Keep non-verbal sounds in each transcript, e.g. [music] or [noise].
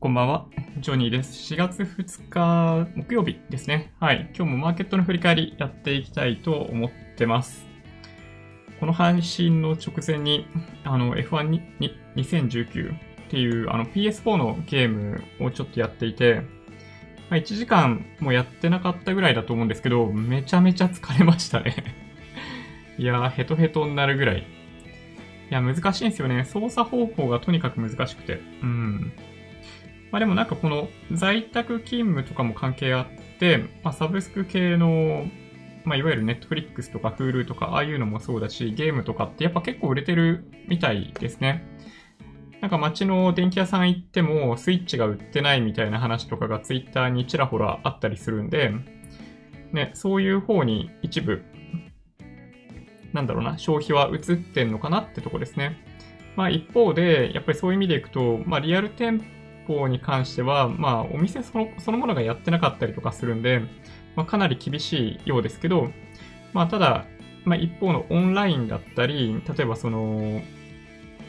こんばんは。ジョニーです。4月2日木曜日ですね。はい。今日もマーケットの振り返りやっていきたいと思ってます。この配信の直前に、あの F1 に2019っていうあの PS4 のゲームをちょっとやっていて、ま、1時間もやってなかったぐらいだと思うんですけど、めちゃめちゃ疲れましたね [laughs] いやー、ヘトヘトになるぐらい。いや、難しいんですよね。操作方法がとにかく難しくて。うん。まあでもなんかこの在宅勤務とかも関係あって、まあサブスク系の、まあいわゆる Netflix とか Hulu とかああいうのもそうだし、ゲームとかってやっぱ結構売れてるみたいですね。なんか街の電気屋さん行ってもスイッチが売ってないみたいな話とかが Twitter にちらほらあったりするんで、ね、そういう方に一部、なんだろうな、消費は移ってんのかなってとこですね。まあ一方で、やっぱりそういう意味でいくと、まあリアル店舗方に関しては、まあ、お店そのそのものがやってなかったりとかするんで、まあ、かなり厳しいようですけど、まあ、ただ、まあ、一方のオンラインだったり、例えばその、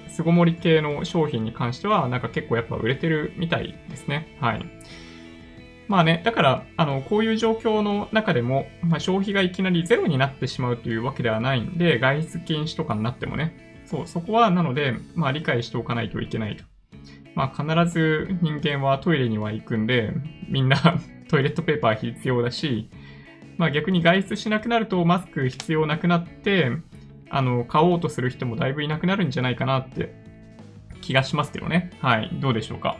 巣ごもり系の商品に関しては、なんか結構やっぱ売れてるみたいですね。はい。まあね、だから、あの、こういう状況の中でも、まあ、消費がいきなりゼロになってしまうというわけではないんで、外出禁止とかになってもね、そう、そこはなので、まあ理解しておかないといけないとまあ必ず人間はトイレには行くんで、みんな [laughs] トイレットペーパー必要だし、まあ逆に外出しなくなるとマスク必要なくなって、あの、買おうとする人もだいぶいなくなるんじゃないかなって気がしますけどね。はい。どうでしょうか。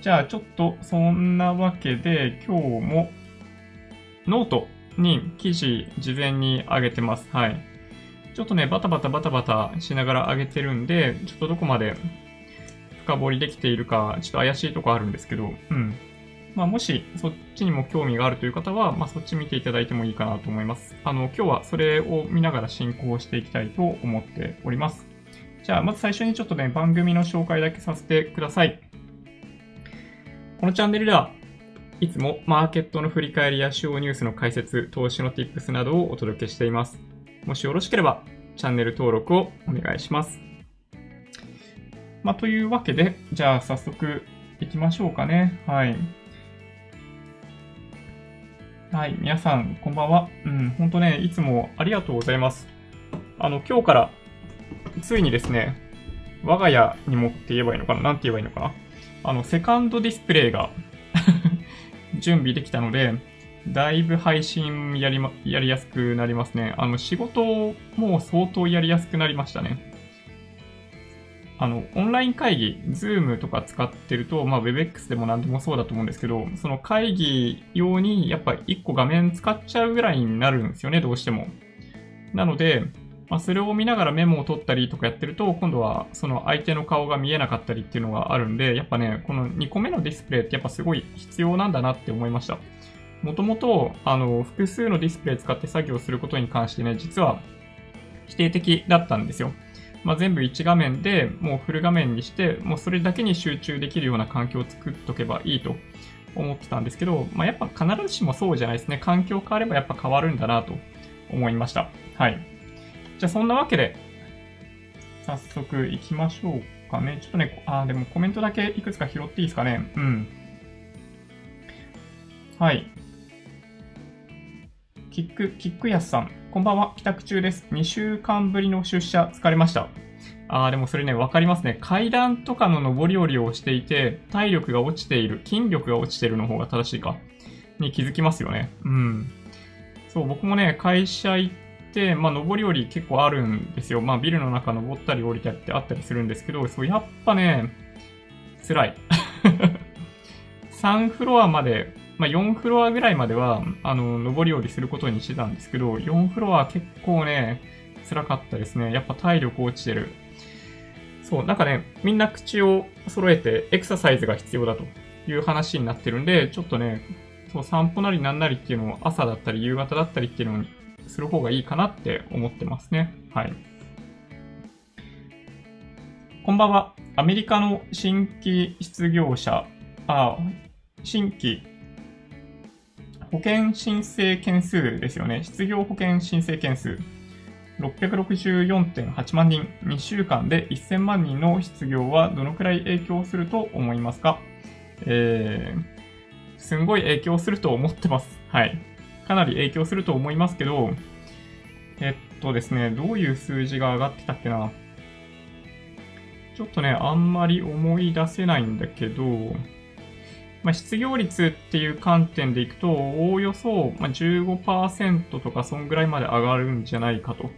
じゃあちょっとそんなわけで今日もノートに記事事前に上げてます。はい。ちょっとね、バタバタバタバタしながら上げてるんで、ちょっとどこまで深掘りできているか、ちょっと怪しいとこあるんですけど、うん。まあ、もしそっちにも興味があるという方は、まあ、そっち見ていただいてもいいかなと思います。あの、今日はそれを見ながら進行していきたいと思っております。じゃあ、まず最初にちょっとね、番組の紹介だけさせてください。このチャンネルでは、いつもマーケットの振り返りや主要ニュースの解説、投資の tips などをお届けしています。もしよろしければ、チャンネル登録をお願いします。まあ、というわけで、じゃあ早速行きましょうかね。はい。はい、皆さん、こんばんは。うん、ほんとね、いつもありがとうございます。あの、今日から、ついにですね、我が家にもって言えばいいのかな？なんて言えばいいのかな？あの、セカンドディスプレイが [laughs] 準備できたので、だいぶ配信やり,、ま、やりやすくなりますね。あの、仕事も相当やりやすくなりましたね。あの、オンライン会議、Zoom とか使ってると、まあ WebX でも何でもそうだと思うんですけど、その会議用にやっぱ1個画面使っちゃうぐらいになるんですよね、どうしても。なので、まあ、それを見ながらメモを取ったりとかやってると、今度はその相手の顔が見えなかったりっていうのがあるんで、やっぱね、この2個目のディスプレイってやっぱすごい必要なんだなって思いました。もともと、あの、複数のディスプレイ使って作業することに関してね、実は否定的だったんですよ。まあ、全部1画面でもうフル画面にして、もうそれだけに集中できるような環境を作っとけばいいと思ってたんですけど、まあ、やっぱ必ずしもそうじゃないですね。環境変わればやっぱ変わるんだなと思いました。はい。じゃあそんなわけで、早速行きましょうかね。ちょっとね、あ、でもコメントだけいくつか拾っていいですかね。うん。はい。キック、キックヤスさん。こんばんは。帰宅中です。2週間ぶりの出社、疲れました。あー、でもそれね、わかりますね。階段とかの上り下りをしていて、体力が落ちている、筋力が落ちているの方が正しいか。に気づきますよね。うん。そう、僕もね、会社行って、まあ、上り下り結構あるんですよ。まあ、ビルの中登ったり降りたりってあったりするんですけど、そう、やっぱね、辛い。[laughs] 3フロアまでまあ、4フロアぐらいまでは、あの、上り下りすることにしてたんですけど、4フロア結構ね、辛かったですね。やっぱ体力落ちてる。そう、なんかね、みんな口を揃えてエクササイズが必要だという話になってるんで、ちょっとね、そう、散歩なりなんなりっていうのを朝だったり夕方だったりっていうのにする方がいいかなって思ってますね。はい。こんばんは。アメリカの新規失業者、あ、新規保険申請件数ですよね。失業保険申請件数664.8万人、2週間で1000万人の失業はどのくらい影響すると思いますか？えー、すんごい影響すると思ってます。はい。かなり影響すると思いますけど、えっとですね、どういう数字が上がってたっけな。ちょっとね、あんまり思い出せないんだけど、まあ、失業率っていう観点でいくと、おおよそま15%とかそんぐらいまで上がるんじゃないかと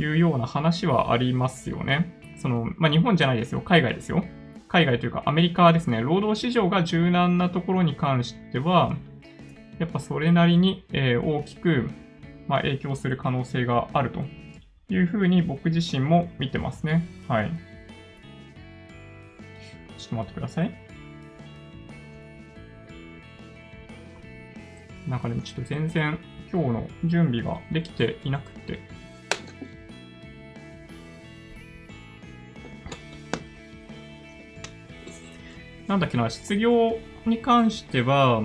いうような話はありますよね。その、まあ、日本じゃないですよ。海外ですよ。海外というかアメリカですね。労働市場が柔軟なところに関しては、やっぱそれなりに、えー、大きく、まあ、影響する可能性があるというふうに僕自身も見てますね。はい。ちょっと待ってください。なんかね、ちょっと全然今日の準備ができていなくて。なんだっけな、失業に関しては、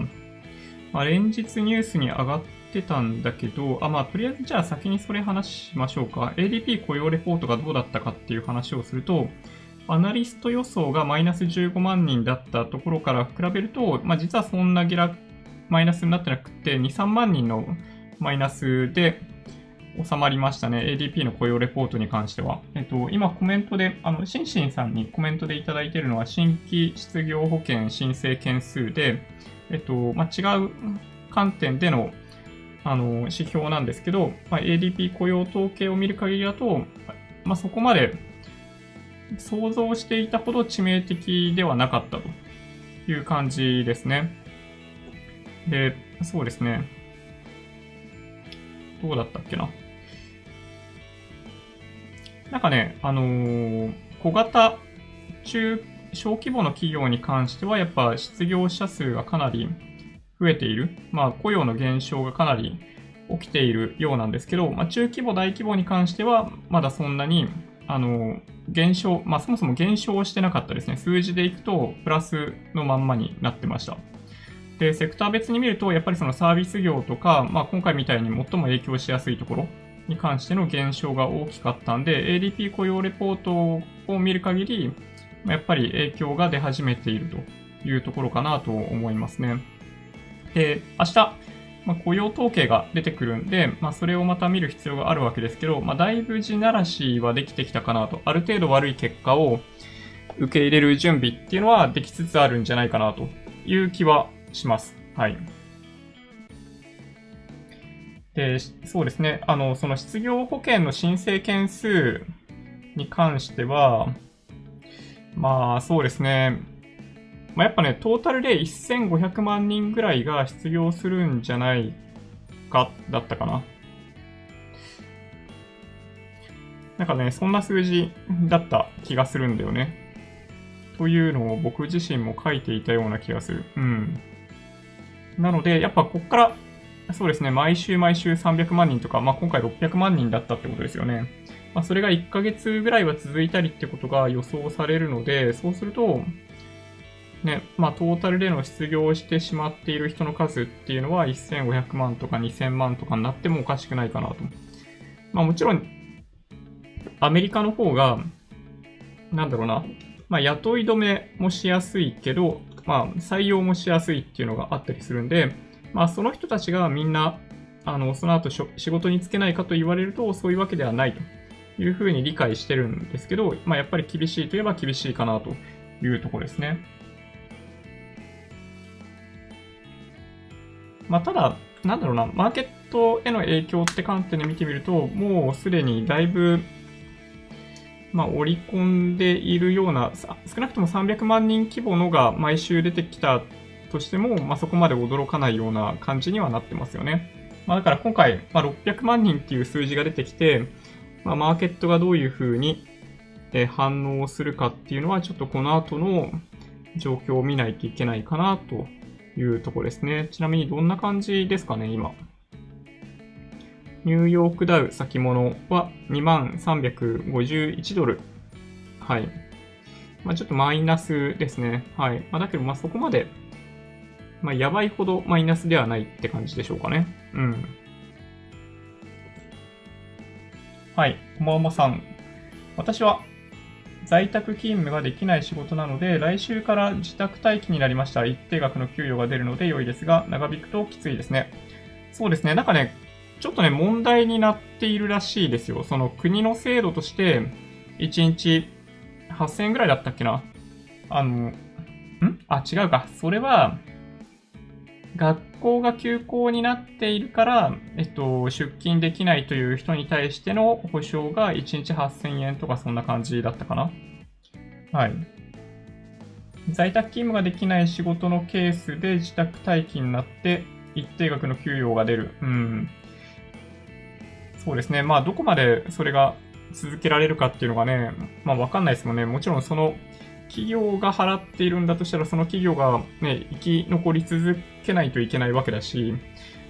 まあ、連日ニュースに上がってたんだけど、あ、まあ、とりあえずじゃあ先にそれ話しましょうか。ADP 雇用レポートがどうだったかっていう話をすると、アナリスト予想がマイナス15万人だったところから比べると、まあ、実はそんな下落、マイナスになってなくて、2、3万人のマイナスで収まりましたね。ADP の雇用レポートに関しては。えっと、今コメントで、あの、シンシンさんにコメントでいただいているのは、新規失業保険申請件数で、えっと、まあ、違う観点での、あの、指標なんですけど、まあ、ADP 雇用統計を見る限りだと、まあ、そこまで想像していたほど致命的ではなかったという感じですね。で、そうですね。どうだったっけな？なんかね、あのー、小型、中、小規模の企業に関しては、やっぱ失業者数がかなり増えている。まあ、雇用の減少がかなり起きているようなんですけど、まあ、中規模、大規模に関しては、まだそんなに、あの、減少、まあ、そもそも減少してなかったですね。数字でいくと、プラスのまんまになってました。で、セクター別に見ると、やっぱりそのサービス業とか、まあ、今回みたいに最も影響しやすいところに関しての減少が大きかったんで、ADP 雇用レポートを見る限り、やっぱり影響が出始めているというところかなと思いますね。で、明日、まあ、雇用統計が出てくるんで、まあ、それをまた見る必要があるわけですけど、まあ、だいぶ地ならしはできてきたかなと、ある程度悪い結果を受け入れる準備っていうのはできつつあるんじゃないかなという気はします。はい。で、そうですね。あの、その失業保険の申請件数に関しては、まあ、そうですね。まあ、やっぱね、トータルで1500万人ぐらいが失業するんじゃないか、だったかな。なんかね、そんな数字だった気がするんだよね。というのを僕自身も書いていたような気がする。うん。なので、やっぱこっから、そうですね、毎週毎週300万人とか、まあ今回600万人だったってことですよね。まあそれが1ヶ月ぐらいは続いたりってことが予想されるので、そうすると、ね、まあトータルでの失業してしまっている人の数っていうのは1500万とか2000万とかになってもおかしくないかなと。まあもちろん、アメリカの方が、なんだろうな、まあ雇い止めもしやすいけど、まあ、採用もしやすいっていうのがあったりするんで、まあ、その人たちがみんな、あの、その後仕事に就けないかと言われると、そういうわけではないというふうに理解してるんですけど、まあ、やっぱり厳しいといえば厳しいかなというところですね。まあ、ただ、なんだろうな、マーケットへの影響って観点で見てみると、もうすでにだいぶまあ、織り込んでいるような、少なくとも300万人規模のが毎週出てきたとしても、まあ、そこまで驚かないような感じにはなってますよね。まあ、だから今回、まあ、600万人っていう数字が出てきて、まあ、マーケットがどういうふうに反応するかっていうのは、ちょっとこの後の状況を見ないといけないかなというところですね。ちなみにどんな感じですかね、今。ニューヨークダウ先物は2351ドル。はい。まあ、ちょっとマイナスですね。はい。まあ、だけど、まあ、そこまで、まあ、やばいほどマイナスではないって感じでしょうかね。うん。はい。こままさん。私は在宅勤務ができない仕事なので、来週から自宅待機になりました。一定額の給与が出るので良いですが、長引くときついですね。そうですね。なんかね、ちょっとね、問題になっているらしいですよ。その国の制度として、1日8000円ぐらいだったっけな。あの、ん？あ、違うか。それは、学校が休校になっているから、えっと、出勤できないという人に対しての保証が1日8000円とかそんな感じだったかな。はい。在宅勤務ができない仕事のケースで自宅待機になって一定額の給与が出る。うん。そうですね。まあ、どこまでそれが続けられるかっていうのがね、まあ、わかんないですもんね。もちろんその企業が払っているんだとしたら、その企業がね、生き残り続けないといけないわけだし、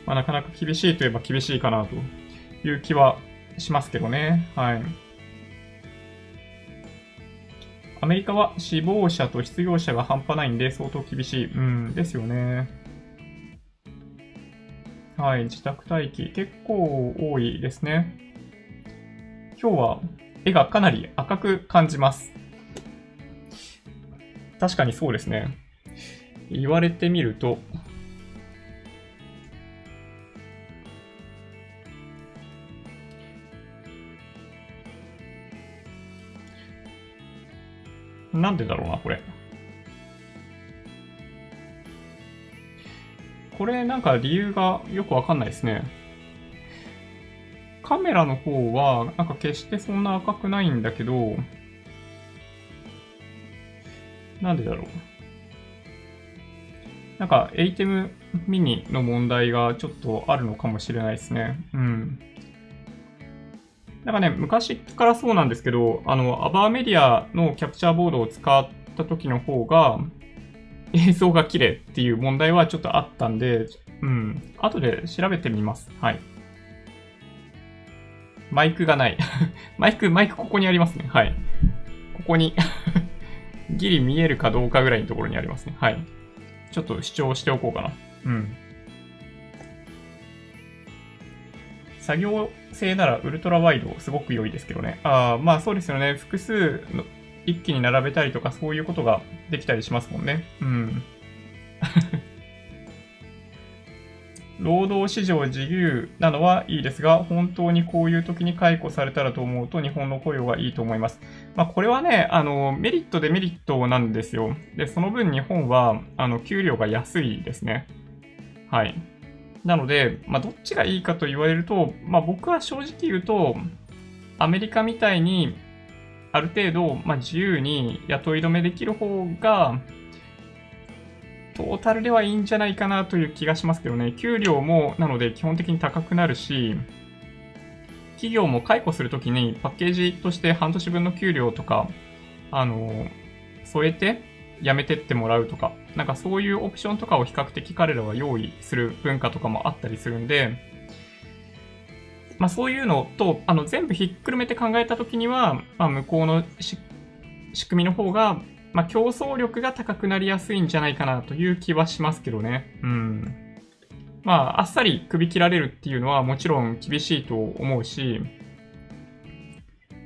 まあ、なかなか厳しいといえば厳しいかなという気はしますけどね。はい。アメリカは死亡者と失業者が半端ないんで相当厳しい。うん、ですよね。はい、自宅待機。結構多いですね。今日は絵がかなり赤く感じます。確かにそうですね。言われてみると、なんでだろうな、これ。これなんか理由がよくわかんないですね。カメラの方は、なんか決してそんな赤くないんだけど、なんでだろう。なんか、エイテムミニの問題がちょっとあるのかもしれないですね。うん。なんかね、昔からそうなんですけど、あの、アバーメディアのキャプチャーボードを使った時の方が、映像が綺麗っていう問題はちょっとあったんで、うん。後で調べてみます。はい。マイクがない。[laughs] マイク、マイクここにありますね。はい。ここに [laughs] ギリ見えるかどうかぐらいのところにありますね。はい。ちょっと主張しておこうかな。うん。作業性ならウルトラワイドすごく良いですけどね。ああ、まあそうですよね。複数の一気に並べたりとかそういうことができたりしますもんね。うん。[laughs] 労働市場自由なのはいいですが、本当にこういう時に解雇されたらと思うと日本の雇用がいいと思います。まあ、これはね、あの、メリットデメリットなんですよ。で、その分日本は、あの、給料が安いですね。はい。なので、まあ、どっちがいいかと言われると、まあ、僕は正直言うと、アメリカみたいに、ある程度、まあ、自由に雇い止めできる方が、トータルではいいんじゃないかなという気がしますけどね。給料も、なので基本的に高くなるし、企業も解雇するときにパッケージとして半年分の給料とか、あの、添えて辞めてってもらうとか、なんかそういうオプションとかを比較的彼らは用意する文化とかもあったりするんで、まあそういうのと、あの全部ひっくるめて考えたときには、まあ向こうの仕組みの方がまあ、競争力が高くなりやすいんじゃないかなという気はしますけどね。うん。まあ、あっさり首切られるっていうのはもちろん厳しいと思うし、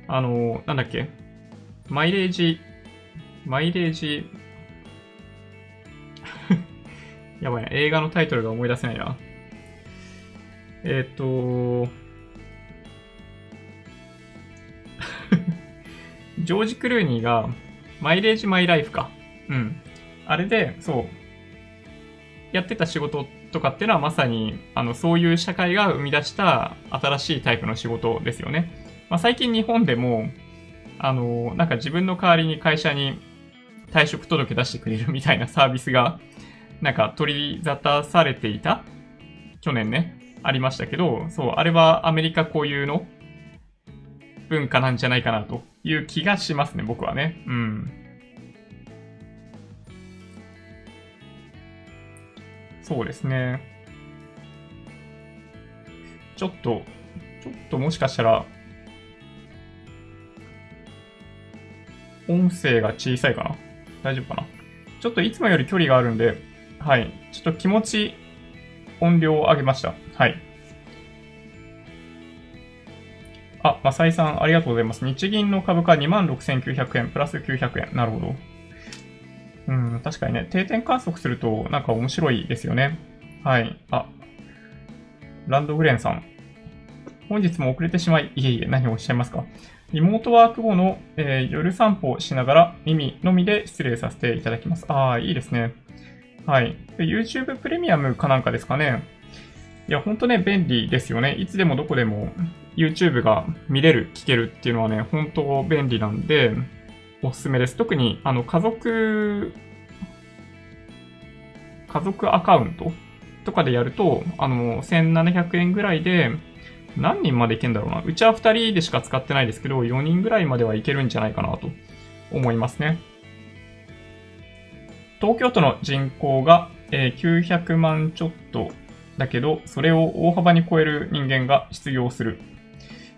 あの、なんだっけ、マイレージ、マイレージ、[laughs] やばいな、映画のタイトルが思い出せないな。えっ、と、ジョージ・クルーニーが、マイレージマイライフか。うん。あれで、そう。やってた仕事とかっていうのはまさに、あの、そういう社会が生み出した新しいタイプの仕事ですよね。まあ、最近日本でも、あの、なんか自分の代わりに会社に退職届出してくれるみたいな [laughs] サービスが、なんか取り沙汰されていた去年ね、ありましたけど、そう、あれはアメリカ固有の文化なんじゃないかなという気がしますね、僕はね。うん。そうですね。ちょっと、ちょっともしかしたら、音声が小さいかな？大丈夫かな？ちょっといつもより距離があるんで、はい。ちょっと気持ち音量を上げました。はい。あ、マサイさん、ありがとうございます。日銀の株価26,900円、プラス900円。なるほど。うん、確かにね、定点観測するとなんか面白いですよね。はい。あ、ランドグレンさん。本日も遅れてしまい、いえいえ、何をおっしゃいますかリモートワーク後の、えー、夜散歩をしながら耳のみで失礼させていただきます。ああ、いいですね。はい。YouTube プレミアムかなんかですかね。いや、ほんとね、便利ですよね。いつでもどこでも YouTube が見れる、聞けるっていうのはね、本当便利なんで、おすすめです。特に、あの、家族、家族アカウントとかでやると、あの、1700円ぐらいで、何人までいけんだろうな。うちは2人でしか使ってないですけど、4人ぐらいまではいけるんじゃないかなと思いますね。東京都の人口が、え900万ちょっとだけど、それを大幅に超える人間が失業する。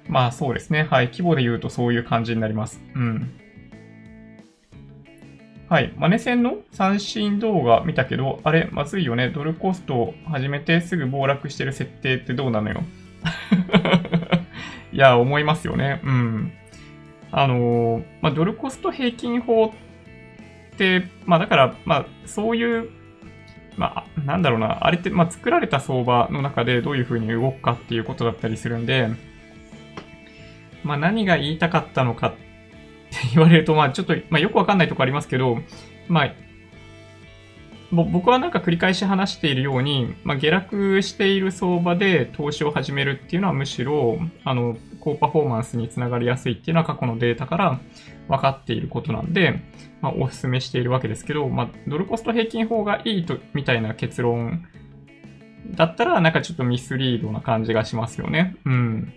まあそうですね。はい。規模で言うとそういう感じになります。うん。はい。マネ戦の三振動画見たけど、あれ、まずいよね。ドルコストを始めてすぐ暴落してる設定ってどうなのよ。[laughs] いや、思いますよね。うん。あのー、まあ、ドルコスト平均法って、まあ、だから、まあ、そういう、まあ、なんだろうな、あれって、まあ、作られた相場の中でどういう風に動くかっていうことだったりするんで、まあ、何が言いたかったのかって言われると、まあ、ちょっと、まあ、よくわかんないとこありますけど、まあ、僕はなんか繰り返し話しているように、まあ、下落している相場で投資を始めるっていうのはむしろ、あの、高パフォーマンスにつながりやすいっていうのは過去のデータから分かっていることなんで、まあ、お勧めしているわけですけど、まあ、ドルコスト平均法がいいと、みたいな結論だったら、なんかちょっとミスリードな感じがしますよね。うん。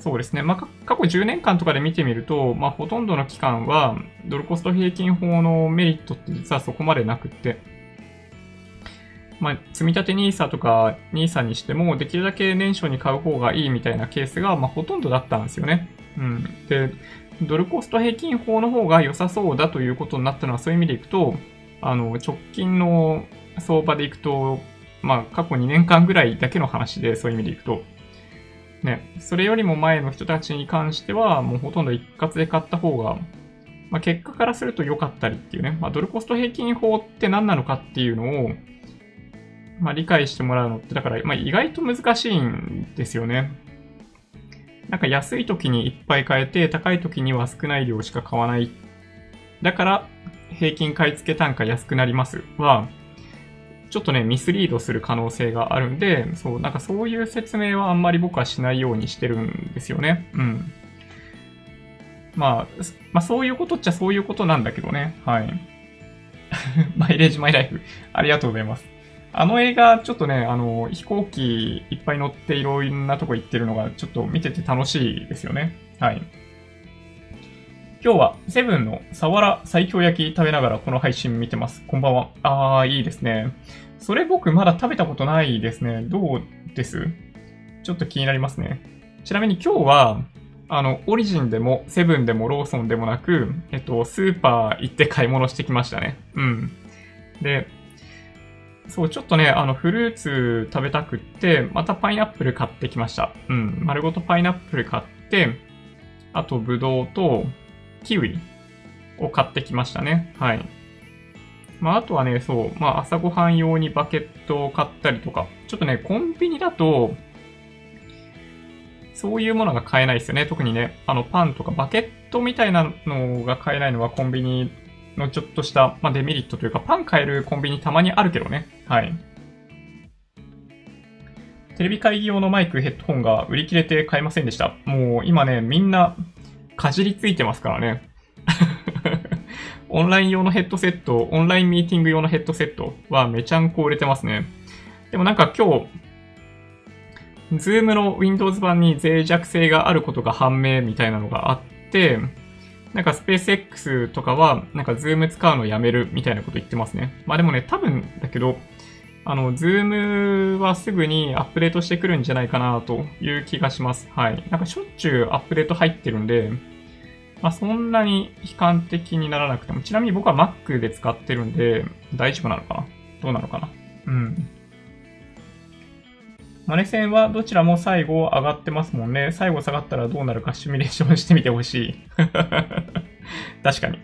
そうですね。まあ、過去10年間とかで見てみると、まあ、ほとんどの期間は、ドルコスト平均法のメリットって実はそこまでなくって、まあ、積立 NISA とか NISA にしても、できるだけ年初に買う方がいいみたいなケースが、まあ、ほとんどだったんですよね。うん。で、ドルコスト平均法の方が良さそうだということになったのは、そういう意味でいくと、あの、直近の相場でいくと、まあ、過去2年間ぐらいだけの話で、そういう意味でいくと、ね、それよりも前の人たちに関しては、もうほとんど一括で買った方が、まあ、結果からすると良かったりっていうね、まあ、ドルコスト平均法って何なのかっていうのを、まあ、理解してもらうのって、だから、まあ、意外と難しいんですよね。なんか安い時にいっぱい買えて、高い時には少ない量しか買わない。だから、平均買い付け単価安くなりますは、ちょっとね、ミスリードする可能性があるんで、そう、なんかそういう説明はあんまり僕はしないようにしてるんですよね。うん。まあ、まあそういうことっちゃそういうことなんだけどね。はい。[laughs] マイレージマイライフ。ありがとうございます。あの映画、ちょっとね、あの、飛行機いっぱい乗っていろんなとこ行ってるのが、ちょっと見てて楽しいですよね。はい。今日はセブンのサワラ最強焼き食べながらこの配信見てます。こんばんは。あー、いいですね。それ僕まだ食べたことないですね。どうです？ちょっと気になりますね。ちなみに今日は、あの、オリジンでも、セブンでも、ローソンでもなく、えっと、スーパー行って買い物してきましたね。うん。で、そう、ちょっとね、あの、フルーツ食べたくって、またパイナップル買ってきました。うん。丸ごとパイナップル買って、あと、ブドウと、キウイを買ってきましたね。はい。まあ、あとはね、そう、まあ、朝ごはん用にバケットを買ったりとか、ちょっとね、コンビニだと、そういうものが買えないですよね。特にね、あの、パンとかバケットみたいなのが買えないのはコンビニのちょっとした、まあ、デメリットというか、パン買えるコンビニたまにあるけどね。はい。テレビ会議用のマイク、ヘッドホンが売り切れて買えませんでした。もう今ね、みんなかじりついてますからね。[laughs] オンライン用のヘッドセット、オンラインミーティング用のヘッドセットはめちゃんこ売れてますね。でもなんか今日、ズームの Windows 版に脆弱性があることが判明みたいなのがあって、なんかスペース X とかは、なんかズーム使うのやめるみたいなこと言ってますね。まあでもね、多分だけど、あの、ズームはすぐにアップデートしてくるんじゃないかなという気がします。はい。なんかしょっちゅうアップデート入ってるんで、まあ、そんなに悲観的にならなくても、ちなみに僕は Mac で使ってるんで、大丈夫なのかな？どうなのかな？うん。マネ線はどちらも最後上がってますもんね。最後下がったらどうなるかシミュレーションしてみてほしい。[laughs] 確かに。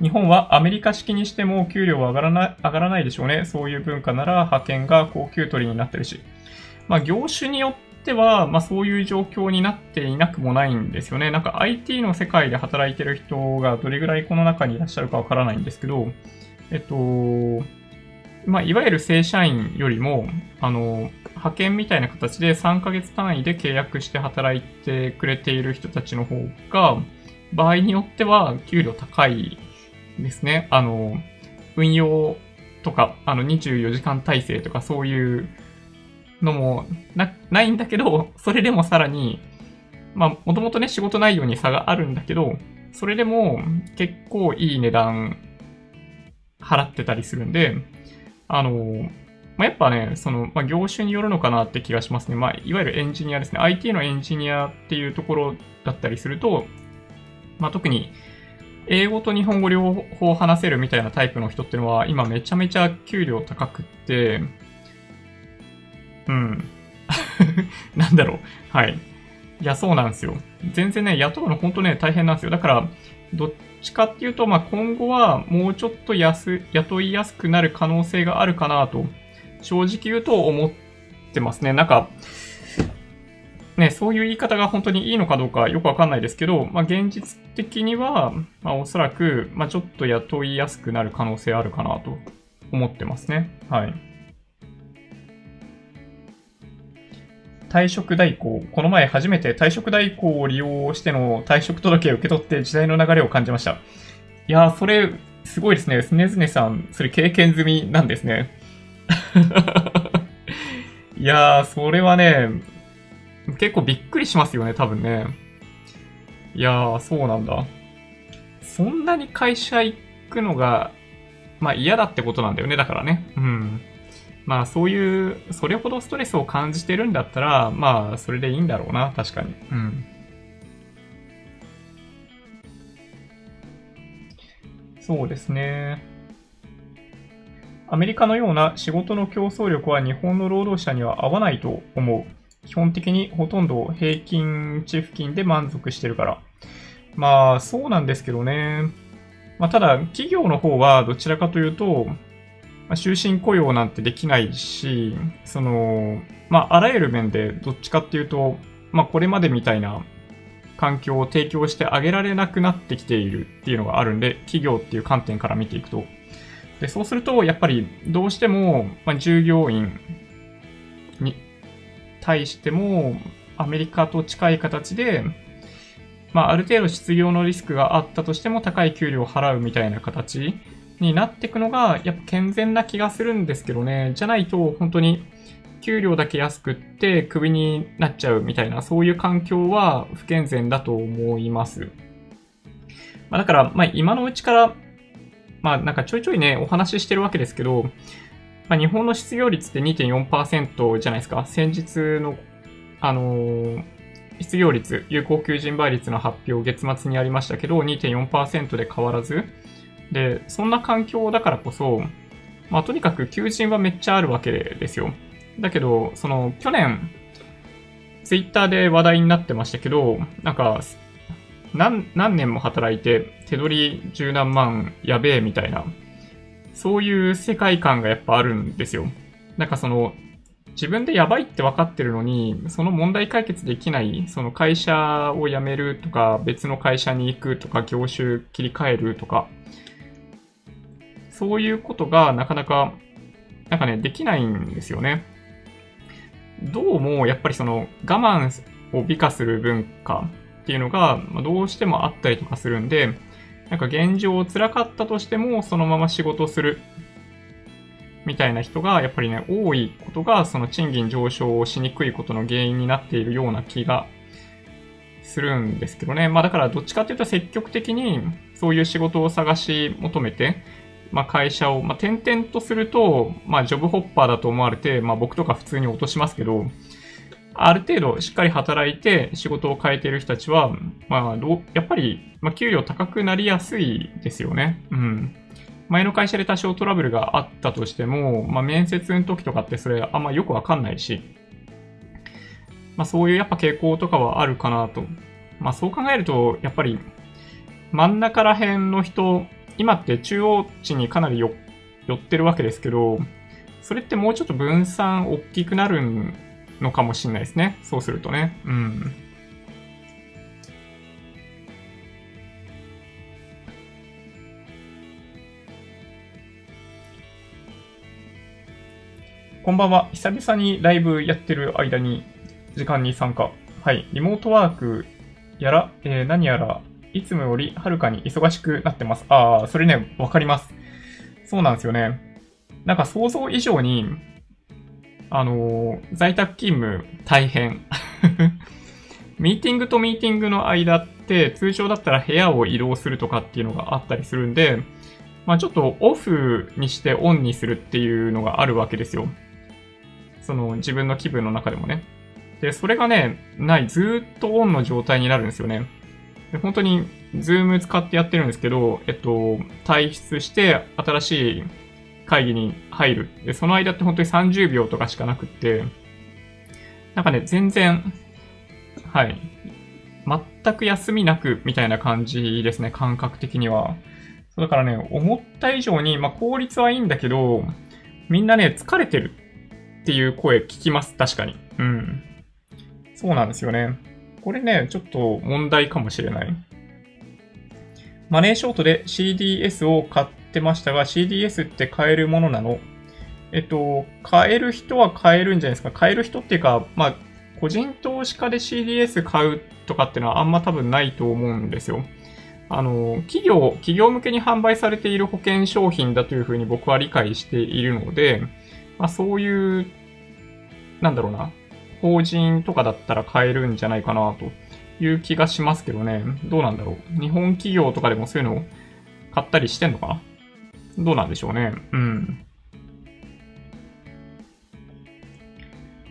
日本はアメリカ式にしても給料は上がらない上がらないでしょうね。そういう文化なら派遣が高給取りになってるし。まあ業種によっては、まあそういう状況になっていなくもないんですよね。なんか IT の世界で働いてる人がどれぐらいこの中にいらっしゃるかわからないんですけど、えっと、まあいわゆる正社員よりも、あの、派遣みたいな形で3ヶ月単位で契約して働いてくれている人たちの方が、場合によっては給料高いですね。あの、運用とか、あの、24時間体制とかそういうのもな、ないんだけど、それでもさらに、まあ、もともとね、仕事内容に差があるんだけど、それでも結構いい値段払ってたりするんで、あの、まあ、やっぱね、その、まあ、業種によるのかなって気がしますね。まあ、いわゆるエンジニアですね。IT のエンジニアっていうところだったりすると、まあ、特に、英語と日本語両方話せるみたいなタイプの人っていうのは、今めちゃめちゃ給料高くって、うん。[laughs] なんだろう。はい。いや、そうなんですよ。全然ね、雇うの本当ね、大変なんですよ。だから、どっちかっていうと、まあ、今後はもうちょっと安、雇いやすくなる可能性があるかなと、正直言うと思ってますね。なんか、ね、そういう言い方が本当にいいのかどうかよくわかんないですけど、まあ、現実的には、まあ、おそらく、まあ、ちょっと雇いやすくなる可能性あるかなと思ってますね。はい。退職代行。この前初めて退職代行を利用しての退職届を受け取って時代の流れを感じました。いやー、それ、すごいですね。スネズネさん、それ経験済みなんですね。[laughs] いやー、それはね、結構びっくりしますよね、多分ね。いやー、そうなんだ。そんなに会社行くのが、まあ嫌だってことなんだよね、だからね。うん。まあそういう、それほどストレスを感じてるんだったら、まあそれでいいんだろうな、確かに。うん。そうですね。アメリカのような仕事の競争力は日本の労働者には合わないと思う。基本的にほとんど平均値付近で満足してるから。まあ、そうなんですけどね。まあ、ただ、企業の方はどちらかというと、ま、終身雇用なんてできないし、その、まあ、あらゆる面でどっちかっていうと、まあ、これまでみたいな環境を提供してあげられなくなってきているっていうのがあるんで、企業っていう観点から見ていくと。で、そうすると、やっぱりどうしても、まあ、従業員対しても、アメリカと近い形で、まあ、ある程度失業のリスクがあったとしても高い給料を払うみたいな形になっていくのが、やっぱ健全な気がするんですけどね。じゃないと、本当に、給料だけ安くってクビになっちゃうみたいな、そういう環境は不健全だと思います。まあ、だから、まあ、今のうちから、まあ、なんかちょいちょいね、お話ししてるわけですけど、まあ、日本の失業率って2.4%じゃないですか。先日の、あのー、失業率、有効求人倍率の発表、月末にありましたけど、2.4%で変わらず。で、そんな環境だからこそ、まあ、とにかく求人はめっちゃあるわけですよ。だけど、その、去年、ツイッターで話題になってましたけど、なんか、何、何年も働いて、手取り十何万やべえみたいなそういう世界観がやっぱあるんですよ。なんかその、自分でやばいって分かってるのに、その問題解決できない、その会社を辞めるとか、別の会社に行くとか、業種切り替えるとか、そういうことがなかなか、なんかね、できないんですよね。どうも、やっぱりその、我慢を美化する文化っていうのが、どうしてもあったりとかするんで、なんか現状辛かったとしても、そのまま仕事する。みたいな人が、やっぱりね、多いことが、その賃金上昇をしにくいことの原因になっているような気がするんですけどね。まあだからどっちかっていうと積極的にそういう仕事を探し求めて、まあ会社を、まあ転々とすると、まあジョブホッパーだと思われて、まあ僕とか普通に落としますけど、ある程度しっかり働いて仕事を変えている人たちは、まあ、やっぱり、まあ、給料高くなりやすいですよね。うん。前の会社で多少トラブルがあったとしても、まあ、面接の時とかってそれあんまよくわかんないし、まあ、そういうやっぱ傾向とかはあるかなと。まあ、そう考えると、やっぱり真ん中ら辺の人、今って中央値にかなり寄ってるわけですけど、それってもうちょっと分散大きくなるんのかもしれないですね。そうするとね。うん。こんばんは。久々にライブやってる間に、時間に参加。はい。リモートワークやら、えー、何やら、いつもよりはるかに忙しくなってます。ああ、それね、わかります。そうなんですよね。なんか想像以上に、あのー、在宅勤務大変。[laughs] ミーティングとミーティングの間って通常だったら部屋を移動するとかっていうのがあったりするんで、まあちょっとオフにしてオンにするっていうのがあるわけですよ。その自分の気分の中でもね。で、それがね、ない、ずっとオンの状態になるんですよね。で本当に、ズーム使ってやってるんですけど、えっと、退出して、新しい会議に入る。で、その間って本当に30秒とかしかなくって、なんかね、全然、はい。全く休みなくみたいな感じですね、感覚的には。だからね、思った以上に、まあ効率はいいんだけど、みんなね、疲れてるっていう声聞きます、確かに。うん。そうなんですよね。これね、ちょっと問題かもしれない。マネーショートで CDS を買ってましたが、CDS って買えるものなの？えっと、買える人は買えるんじゃないですか。買える人っていうか、まあ、個人投資家で CDS 買うとかっていうのはあんま多分ないと思うんですよ。あの、企業、企業向けに販売されている保険商品だというふうに僕は理解しているので、まあ、そういう、なんだろうな、法人とかだったら買えるんじゃないかなという気がしますけどね。どうなんだろう。日本企業とかでもそういうのを買ったりしてんのかな？どうなんでしょうね。うん。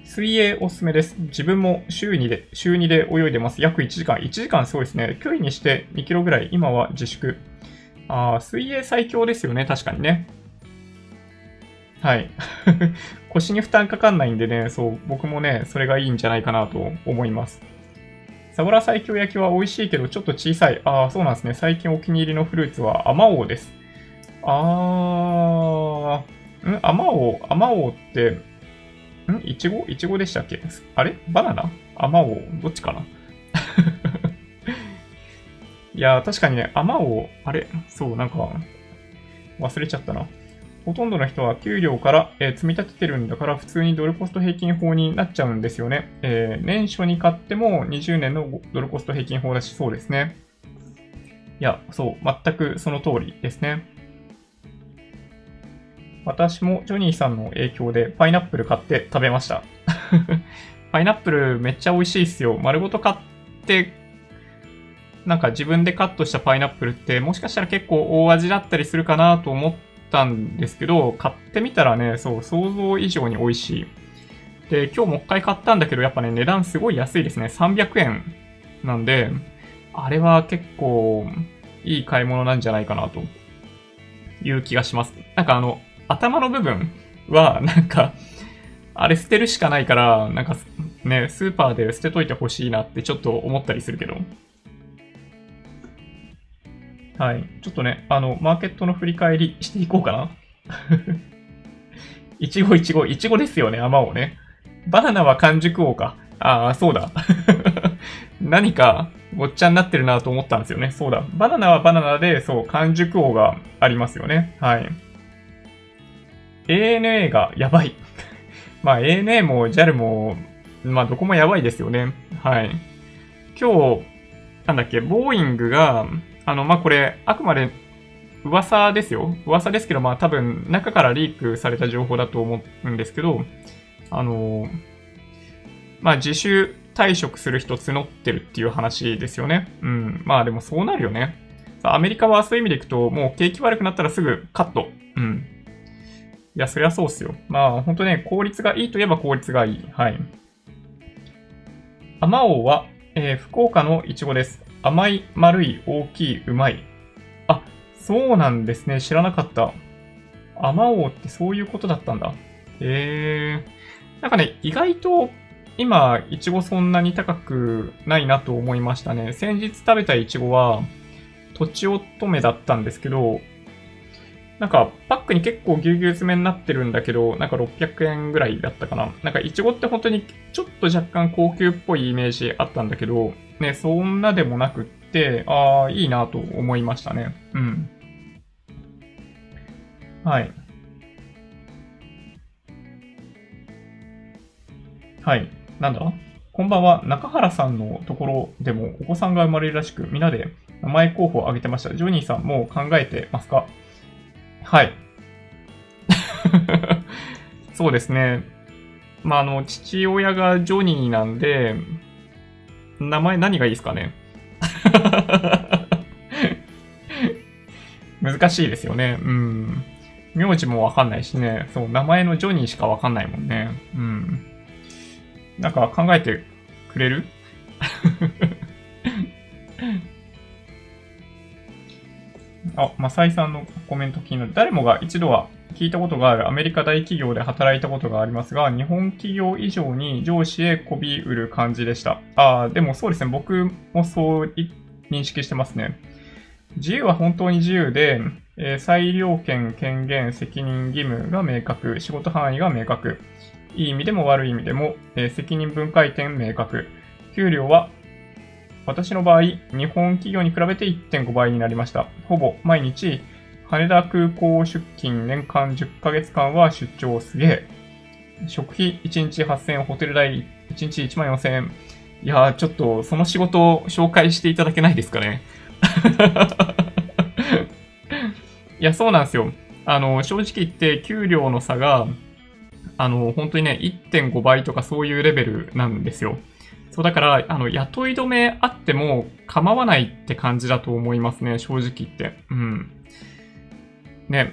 水泳おすすめです。自分も週2で、週2で泳いでます。約1時間。1時間すごいですね。距離にして2キロぐらい。今は自粛。ああ、水泳最強ですよね。確かにね。はい。[laughs] 腰に負担かかんないんでね、そう、僕もね、それがいいんじゃないかなと思います。サボラ最強焼きは美味しいけどちょっと小さい。ああ、そうなんですね。最近お気に入りのフルーツはアマオです。あー、ん？アマオ、アマオって、ん？イチゴイチゴでしたっけ？あれ？バナナ？アマオどっちかな？[laughs] いや確かにね、アマオ、あれ？そう、なんか、忘れちゃったな。ほとんどの人は給料から、えー、積み立ててるんだから普通にドルコスト平均法になっちゃうんですよね。えー、年初に買っても20年のドルコスト平均法だしそうですね。いや、そう、全くその通りですね。私もジョニーさんの影響でパイナップル買って食べました。[laughs] パイナップルめっちゃ美味しいっすよ。丸ごと買って、なんか自分でカットしたパイナップルってもしかしたら結構大味だったりするかなと思ったんですけど、買ってみたらね、そう、想像以上に美味しい。で、今日もう一回買ったんだけど、やっぱね、値段すごい安いですね。300円なんで、あれは結構いい買い物なんじゃないかなという気がします。なんかあの、頭の部分は、なんか、あれ捨てるしかないから、なんかね、スーパーで捨てといてほしいなってちょっと思ったりするけど。はい。ちょっとね、あの、マーケットの振り返りしていこうかな。[laughs] いちごいちご、いちごですよね、甘をね。バナナは完熟王か。ああ、そうだ。[laughs] 何かごっちゃになってるなと思ったんですよね。そうだ。バナナはバナナで、そう、完熟王がありますよね。はい。ANA がやばい。[laughs] まあ ANA も JAL も、まあどこもやばいですよね。はい。今日、なんだっけ、ボーイングが、あの、まあこれ、あくまで噂ですよ。噂ですけど、まあ多分中からリークされた情報だと思うんですけど、あの、まあ自主退職する人募ってるっていう話ですよね。うん。まあでもそうなるよね。アメリカはそういう意味でいくと、もう景気悪くなったらすぐカット。うん。いや、そりゃそうっすよ。まあ、ほんとね、効率がいいといえば効率がいい。はい。アマオは、えー、福岡のイチゴです。甘い、丸い、大きい、うまい。あ、そうなんですね。知らなかった。アマオってそういうことだったんだ。へえ。なんかね、意外と今、いちごそんなに高くないなと思いましたね。先日食べたいちごは、とちおとめだったんですけど、なんか、パックに結構ぎゅうぎゅう詰めになってるんだけど、なんか600円ぐらいだったかな。なんか、いちごって本当にちょっと若干高級っぽいイメージあったんだけど、ね、そんなでもなくって、ああ、いいなと思いましたね。うん。はい。はい。なんだ？こんばんは。中原さんのところでもお子さんが生まれるらしく、みんなで名前候補を挙げてました。ジョニーさんもう考えてますか？はい。[laughs] そうですね。まあ、あの、父親がジョニーなんで、名前何がいいですかね？[laughs] 難しいですよね。うん。名字もわかんないしね。そう、名前のジョニーしかわかんないもんね。うん。なんか考えてくれる？あ、マサイさんのコメント気になる。誰もが一度は聞いたことがあるアメリカ大企業で働いたことがありますが、日本企業以上に上司へこびうる感じでした。ああ、でもそうですね。僕もそう認識してますね。自由は本当に自由で、えー、裁量権、権限、責任、義務が明確、仕事範囲が明確。いい意味でも悪い意味でも、えー、責任分解点明確。給料は私の場合、日本企業に比べて1.5倍になりました。ほぼ毎日、羽田空港出勤年間10ヶ月間は出張すげえ。食費1日8000円、ホテル代1日1万4000円。いやー、ちょっとその仕事を紹介していただけないですかね。[laughs] いや、そうなんですよ。あの、正直言って給料の差が、あの、本当にね、1.5倍とかそういうレベルなんですよ。そう、だから、あの、雇い止めあっても構わないって感じだと思いますね、正直言って。うん。ね、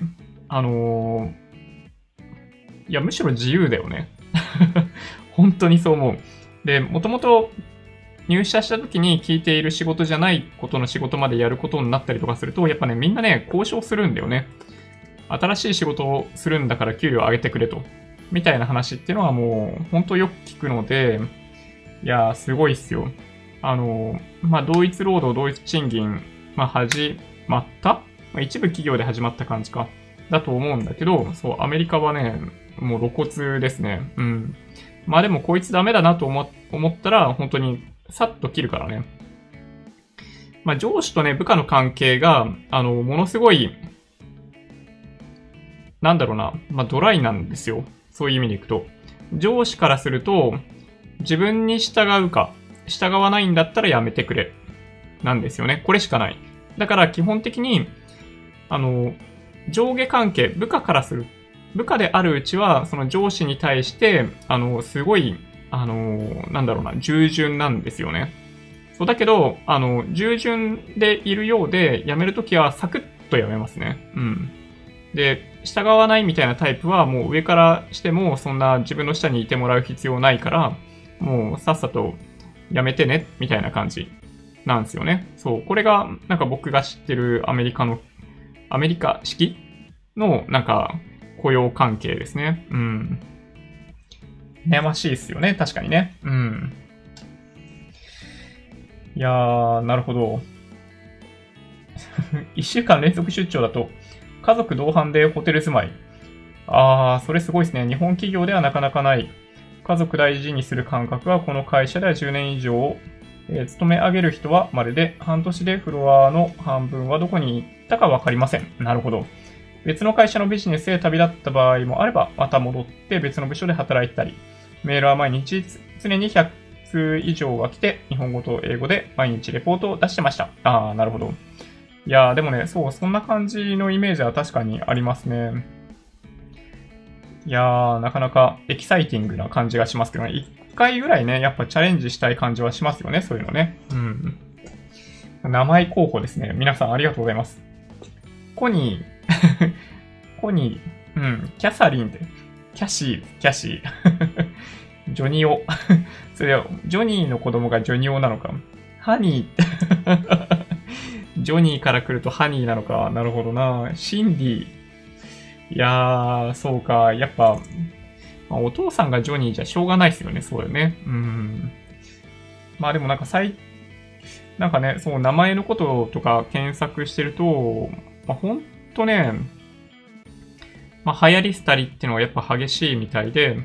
あのー、いや、むしろ自由だよね。[laughs] 本当にそう思う。で、もともと入社した時に聞いている仕事じゃないことの仕事までやることになったりとかすると、やっぱね、みんなね、交渉するんだよね。新しい仕事をするんだから給料上げてくれと。みたいな話っていうのはもう、本当よく聞くので、いやー、すごいっすよ。あの、まあ、同一労働、同一賃金、まあ、始まった？まあ、一部企業で始まった感じか。だと思うんだけど、そう、アメリカはね、もう露骨ですね。うん。まあでもこいつダメだなと思思ったら、本当にさっと切るからね。まあ上司とね、部下の関係が、あの、ものすごい、なんだろうな、まあドライなんですよ。そういう意味でいくと。上司からすると、自分に従うか、従わないんだったらやめてくれ。なんですよね。これしかない。だから基本的に、あの、上下関係、部下からする、部下であるうちは、その上司に対して、あの、すごい、あの、なんだろうな、従順なんですよね。そうだけど、あの、従順でいるようで、辞めるときはサクッと辞めますね。うん。で、従わないみたいなタイプはもう上からしてもそんな自分の下にいてもらう必要ないから、もうさっさとやめてね、みたいな感じなんですよね。そう。これが、なんか僕が知ってるアメリカの、アメリカ式の、なんか、雇用関係ですね。うん。悩ましいですよね。確かにね。うん。いやー、なるほど。[laughs] 一週間連続出張だと、家族同伴でホテル住まい。あー、それすごいですね。日本企業ではなかなかない家族大事にする感覚はこの会社では10年以上、えー、勤め上げる人はまるで半年でフロアの半分はどこに行ったかわかりません。なるほど。別の会社のビジネスへ旅立った場合もあれば、また戻って別の部署で働いたり、メールは毎日常に100通以上が来て、日本語と英語で毎日レポートを出してました。ああ、なるほど。いやー、でもね、そう、そんな感じのイメージは確かにありますね。いやー、なかなかエキサイティングな感じがしますけどね。一回ぐらいね、やっぱチャレンジしたい感じはしますよね、そういうのね。うん。名前候補ですね。皆さんありがとうございます。コニー、[laughs] コニー、うん、キャサリンで、キャシー、キャシー。[laughs] ジョニオ。[laughs] それはジョニーの子供がジョニオなのか。ハニーってジョニーから来るとハニーなのか。なるほどな。シンディ。いやー、そうか。やっぱ、まあ、お父さんがジョニーじゃしょうがないですよね。そうよね。うん。まあでもなんか最、なんかね、そう、名前のこととか検索してると、まあほんとね、まあ流行り廃りっていうのはやっぱ激しいみたいで、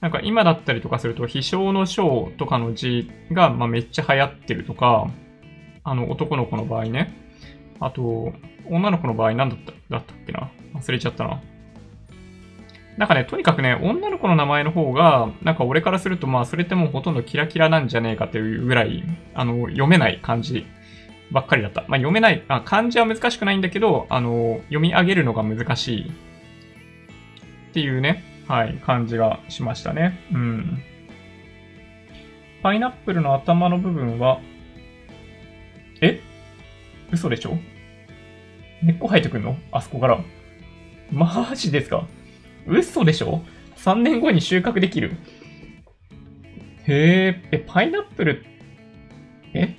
なんか今だったりとかすると、飛翔の章とかの字が、まあ、めっちゃ流行ってるとか、あの、男の子の場合ね。あと、女の子の場合何だっただったっけな？忘れちゃったな。なんかね、とにかくね、女の子の名前の方が、なんか俺からすると、まあ、それってもうほとんどキラキラなんじゃねえかっていうぐらい、あの、読めない漢字ばっかりだった。まあ、読めない、あ漢字は難しくないんだけど、あの、読み上げるのが難しいっていうね、はい、感じがしましたね。うん。パイナップルの頭の部分は、え？嘘でしょ？根っこ生えてくんの？あそこから。マジですか？嘘でしょ ?3 年後に収穫できる？へえ、え、パイナップル、え？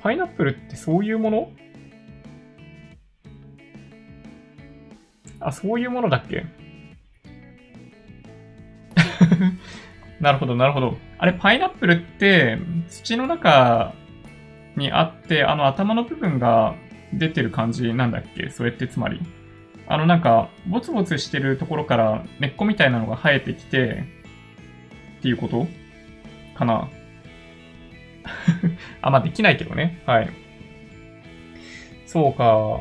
パイナップルってそういうもの？あ、そういうものだっけ？[laughs] なるほど、なるほど。あれ、パイナップルって、土の中にあって、あの頭の部分が出てる感じなんだっけ？それってつまり。あのなんか、ボツボツしてるところから根っこみたいなのが生えてきて、っていうこと？かな？[laughs] あ、まあ、できないけどね。はい。そうか。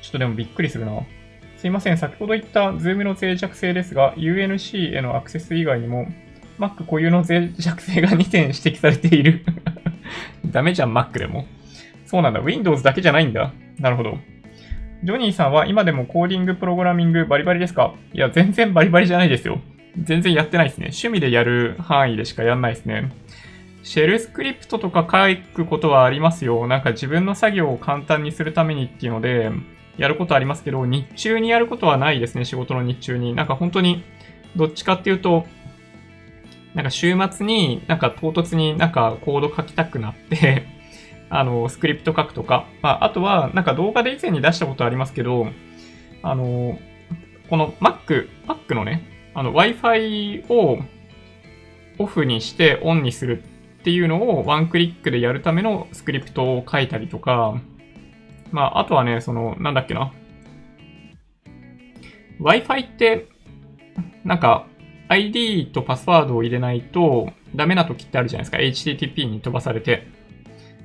ちょっとでもびっくりするな。すいません。先ほど言った Zoom の脆弱性ですが、UNC へのアクセス以外にも、Mac 固有の脆弱性が2点指摘されている [laughs] ダメじゃん、Mac でも。そうなんだ。Windows だけじゃないんだ。なるほど。ジョニーさんは今でもコーディング、プログラミングバリバリですか？いや、全然バリバリじゃないですよ。全然やってないですね。趣味でやる範囲でしかやんないですね。シェルスクリプトとか書くことはありますよ。なんか自分の作業を簡単にするためにっていうので、やることありますけど、日中にやることはないですね、仕事の日中に。なんか本当に、どっちかっていうと、なんか週末になんか唐突になんかコード書きたくなってあの、スクリプト書くとか、まあ、あとはなんか動画で以前に出したことありますけど、あの、この Mac、Mac のね、あの Wi-Fi をオフにしてオンにするっていうのをワンクリックでやるためのスクリプトを書いたりとか、まあ、あとはね、その、なんだっけな。Wi-Fi って、なんか、ID とパスワードを入れないとダメな時ってあるじゃないですか。HTTP に飛ばされて。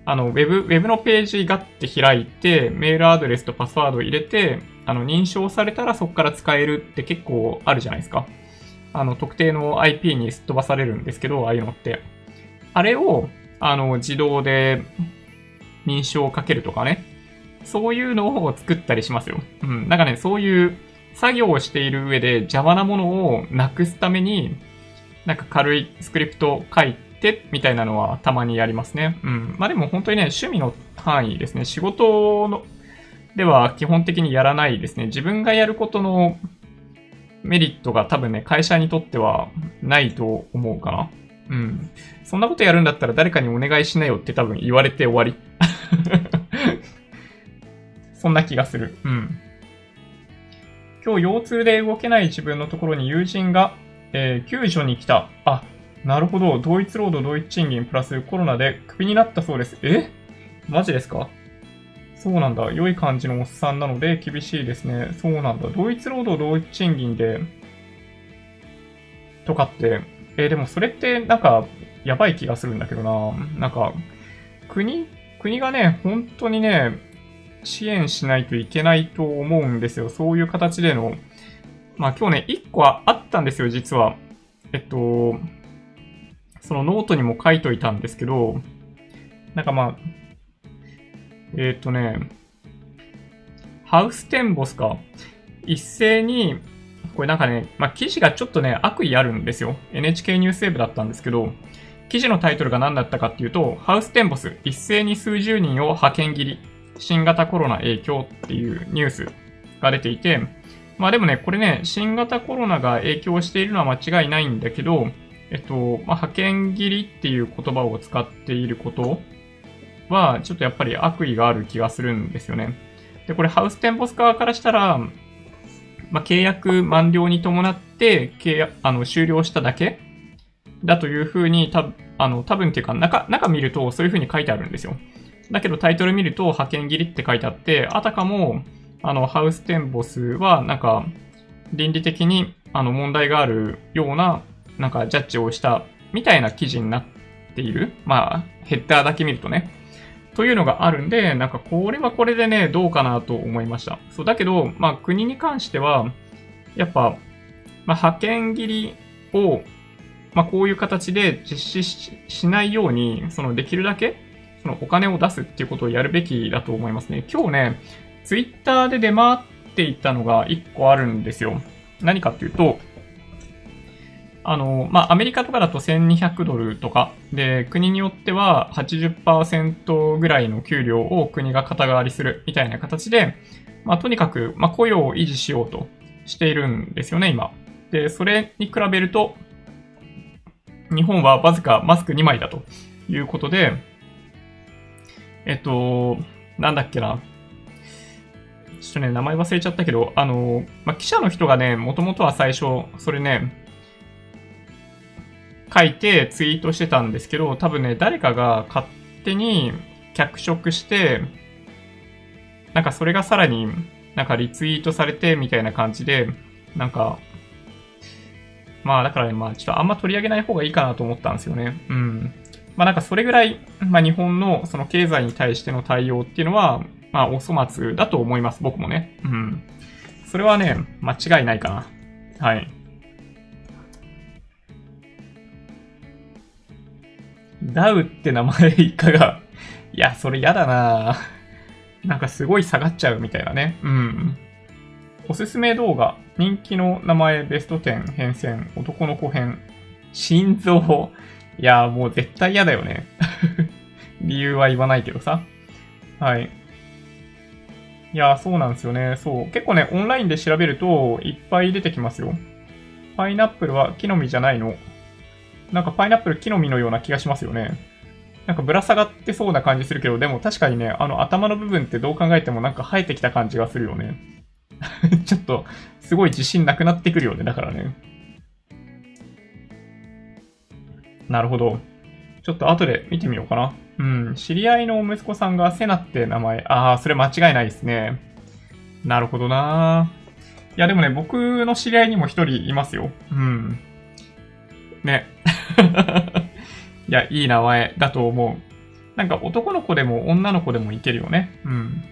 あの、ウェブ、ウェブのページガッて開いて、メールアドレスとパスワードを入れて、あの、認証されたらそこから使えるって結構あるじゃないですか。あの、特定の IP にすっ飛ばされるんですけど、ああいうのって。あれを、あの、自動で認証をかけるとかね。そういうのを作ったりしますよ。うん。なんかね、そういう作業をしている上で邪魔なものをなくすために、なんか軽いスクリプトを書いてて、みたいなのはたまにやりますね。うん。まあでも本当にね、趣味の範囲ですね。仕事の、では基本的にやらないですね。自分がやることのメリットが多分ね、会社にとってはないと思うかな。うん。そんなことやるんだったら誰かにお願いしなよって多分言われて終わり。[laughs] そんな気がする。うん。今日腰痛で動けない自分のところに友人が、えー、救助に来た。あ、なるほど。同一労働同一賃金プラスコロナでクビになったそうです。え？マジですか？そうなんだ。良い感じのおっさんなので厳しいですね。そうなんだ。同一労働同一賃金で、とかって、えー、でもそれってなんかやばい気がするんだけどな。なんか、国、国がね、本当にね、支援しないといけないと思うんですよ。そういう形での。まあ今日ね、1個はあったんですよ、実は。えっと、そのノートにも書いといたんですけど、なんかまあ、えっ、とね、ハウステンボスか。一斉に、これなんかね、まあ記事がちょっとね、悪意あるんですよ。NHK ニュースウェブだったんですけど、記事のタイトルが何だったかっていうと、ハウステンボス、一斉に数十人を派遣切り。新型コロナ影響っていうニュースが出ていて、まあでもね、これね、新型コロナが影響しているのは間違いないんだけど、えっと、まあ、派遣切りっていう言葉を使っていることは、ちょっとやっぱり悪意がある気がするんですよね。で、これハウステンボス側からしたら、まあ、契約満了に伴って契約あの終了しただけだというふうに、たあの多分っていうか中、中見るとそういうふうに書いてあるんですよ。だけどタイトル見ると派遣切りって書いてあって、あたかも、あの、ハウステンボスは、なんか、倫理的に、あの、問題があるような、なんか、ジャッジをしたみたいな記事になっている。まあ、ヘッダーだけ見るとね。というのがあるんで、なんかこれはこれでね、どうかなと思いました。そう、だけど、まあ国に関しては、やっぱ、まあ派遣切りを、まあこういう形で実施しないように、そのできるだけ、そのお金を出すっていうことをやるべきだと思いますね。今日ね、ツイッターで出回っていたのが1個あるんですよ。何かっていうと、あの、まあ、アメリカとかだと1200ドルとか、で、国によっては80%ぐらいの給料を国が肩代わりするみたいな形で、まあ、とにかく、まあ、雇用を維持しようとしているんですよね、今。で、それに比べると、日本はわずかマスク2枚だということで、えっと、なんだっけな。ちょっとね、名前忘れちゃったけど、あの、まあ、記者の人がね、もともとは最初、それね、書いてツイートしてたんですけど、多分ね、誰かが勝手に脚色して、なんかそれがさらになんかリツイートされてみたいな感じで、なんか、まあだからね、まあちょっとあんま取り上げない方がいいかなと思ったんですよね。うん。まあなんかそれぐらい、まあ日本のその経済に対しての対応っていうのは、まあお粗末だと思います、僕もね。うん。それはね、間違いないかな。はい。ダウって名前いかが、いや、それやだななんかすごい下がっちゃうみたいなね。うん。おすすめ動画、人気の名前ベスト10変遷、男の子編、心臓。いや、もう絶対嫌だよね。[laughs] 理由は言わないけどさ。はい。いや、そうなんですよね。そう。結構ね、オンラインで調べるといっぱい出てきますよ。パイナップルは木の実じゃないのなんかパイナップル木の実のような気がしますよね。なんかぶら下がってそうな感じするけど、でも確かにね、あの頭の部分ってどう考えてもなんか生えてきた感じがするよね。[laughs] ちょっと、すごい自信なくなってくるよね、だからね。なるほど。ちょっと後で見てみようかな。うん。知り合いの息子さんがセナって名前。ああ、それ間違いないですね。なるほどないや、でもね、僕の知り合いにも一人いますよ。うん。ね。[laughs] いや、いい名前だと思う。なんか男の子でも女の子でもいけるよね。うん。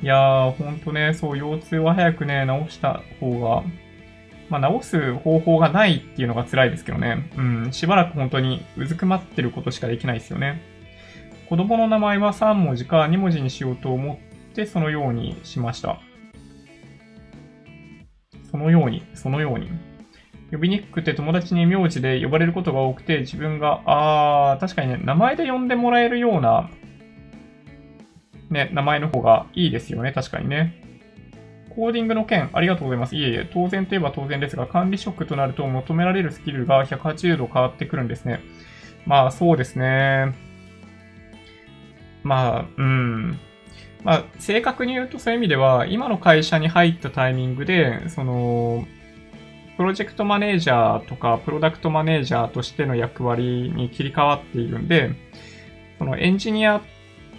いやー、ほんとね、そう、腰痛は早くね、治した方が、まあ、治す方法がないっていうのが辛いですけどね。うん、しばらく本当にうずくまってることしかできないですよね。子供の名前は3文字か2文字にしようと思ってそのようにしました。そのように、そのように。呼びにくくて友達に名字で呼ばれることが多くて、自分が、あー、確かにね、名前で呼んでもらえるような、ね、名前の方がいいですよね、確かにね。コーディングの件、ありがとうございます。いえいえ、当然といえば当然ですが、管理職となると求められるスキルが180度変わってくるんですね。まあ、そうですね。まあ、うん。まあ、正確に言うとそういう意味では、今の会社に入ったタイミングで、その、プロジェクトマネージャーとか、プロダクトマネージャーとしての役割に切り替わっているんで、そのエンジニア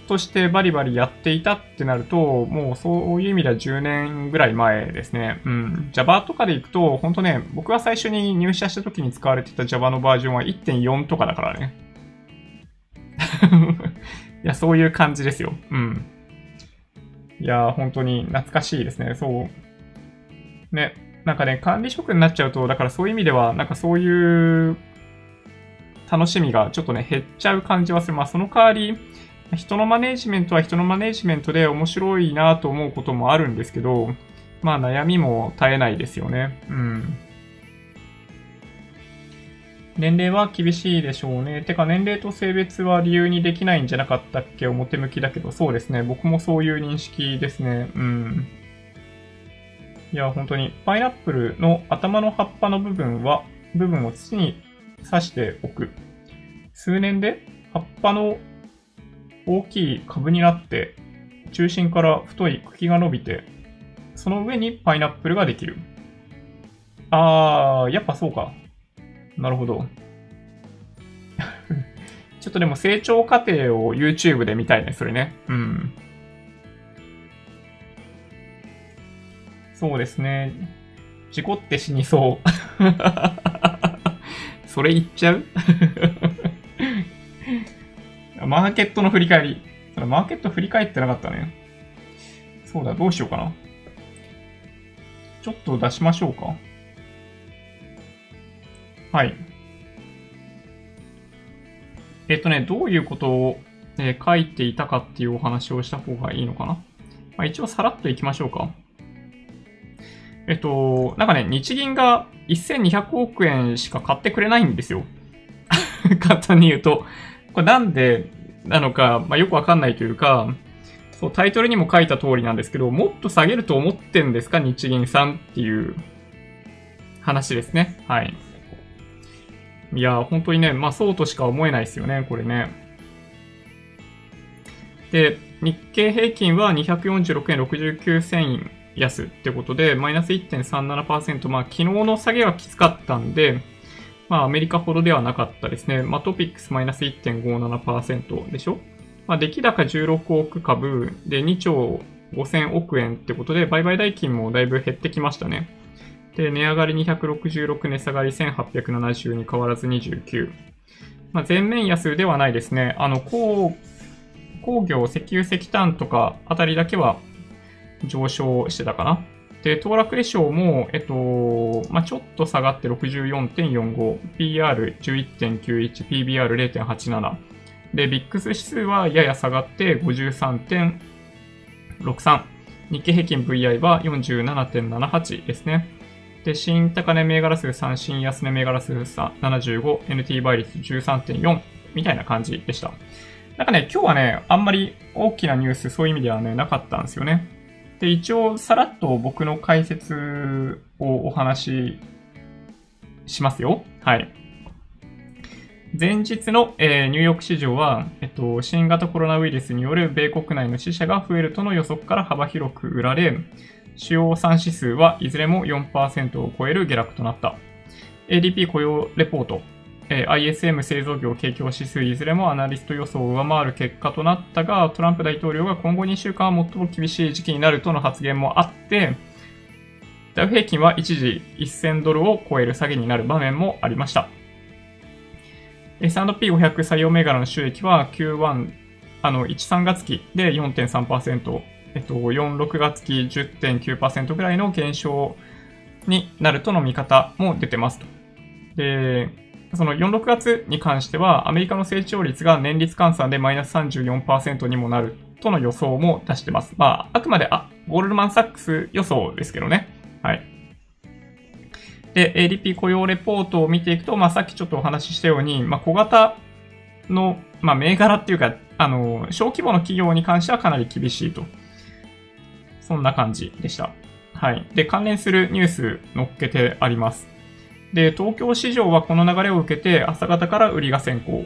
としてバリバリやっていたってなると、もうそういう意味では10年ぐらい前ですね。うん。Java とかで行くと、本当ね、僕が最初に入社した時に使われてた Java のバージョンは1.4とかだからね。[laughs] いや、そういう感じですよ。うん。いや、本当に懐かしいですね。そう。ね。なんかね、管理職になっちゃうと、だからそういう意味では、なんかそういう楽しみがちょっとね、減っちゃう感じはする。まあその代わり、人のマネジメントは人のマネジメントで面白いなと思うこともあるんですけど、まあ悩みも絶えないですよね。うん。年齢は厳しいでしょうね。てか年齢と性別は理由にできないんじゃなかったっけ？表向きだけど、そうですね。僕もそういう認識ですね。うん。いや、本当に、パイナップルの頭の葉っぱの部分は、部分を土に刺しておく。数年で葉っぱの大きい株になって、中心から太い茎が伸びて、その上にパイナップルができる。あー、やっぱそうか。なるほど。[laughs] ちょっとでも成長過程を YouTube で見たいね、それね。うん。そうですね。事故って死にそう。[laughs] それ言っちゃう？[laughs] マーケットの振り返り。マーケット振り返ってなかったね。そうだ、どうしようかな。ちょっと出しましょうか。はい。えっとね、どういうことを、えー、書いていたかっていうお話をした方がいいのかな。まあ、一応さらっといきましょうか。えっと、なんかね、日銀が1200億円しか買ってくれないんですよ。[laughs] 簡単に言うと。これなんでなのか、まあ、よくわかんないというか、そう、タイトルにも書いた通りなんですけど、もっと下げると思ってんですか日銀さんっていう話ですね。はい。いや、本当にね、まあそうとしか思えないですよね、これね。で、日経平均は246円69銭安ってことで、マイナス1.37%、まあ昨日の下げはきつかったんで、まあアメリカほどではなかったですね。まあトピックスマイナス1.57%でしょ？まあ出来高16億株で2兆5000億円ってことで、売買代金もだいぶ減ってきましたね。で、値上がり266、値下がり1870に変わらず29。まあ、全面安ではないですね。あの、工、工業、石油、石炭とかあたりだけは上昇してたかな。で、騰落レショも、えっと、まあ、ちょっと下がって64.45、PR11.91、PBR0.87。で、ビックス指数はやや下がって53.63。日経平均 VI は47.78ですね。で、新高値銘柄数3、新安値銘柄数3、75、NT 倍率13.4みたいな感じでした。なんかね、今日はね、あんまり大きなニュース、そういう意味ではね、なかったんですよね。で、一応、さらっと僕の解説をお話ししますよ。はい。前日の、えー、ニューヨーク市場は、えっと、新型コロナウイルスによる米国内の死者が増えるとの予測から幅広く売られ、主要3指数はいずれも4%を超える下落となった。ADP 雇用レポート、ISM 製造業景況指数いずれもアナリスト予想を上回る結果となったが、トランプ大統領が今後2週間は最も厳しい時期になるとの発言もあって、ダウ平均は一時1000ドルを超える下げになる場面もありました。S&P500 採用銘柄の収益は Q1、あの、1、3月期で4.3%、えっと、4、6月期10.9%ぐらいの減少になるとの見方も出てますと。で、その4、6月に関しては、アメリカの成長率が年率換算でマイナス34%にもなるとの予想も出してます。まあ、あくまで、あ、ゴールドマンサックス予想ですけどね。はい。で、ADP 雇用レポートを見ていくと、まあ、さっきちょっとお話ししたように、まあ、小型の、まあ、銘柄っていうか、あの、小規模の企業に関してはかなり厳しいと。そんな感じでした。はい。で、関連するニュース載っけてあります。で、東京市場はこの流れを受けて朝方から売りが先行。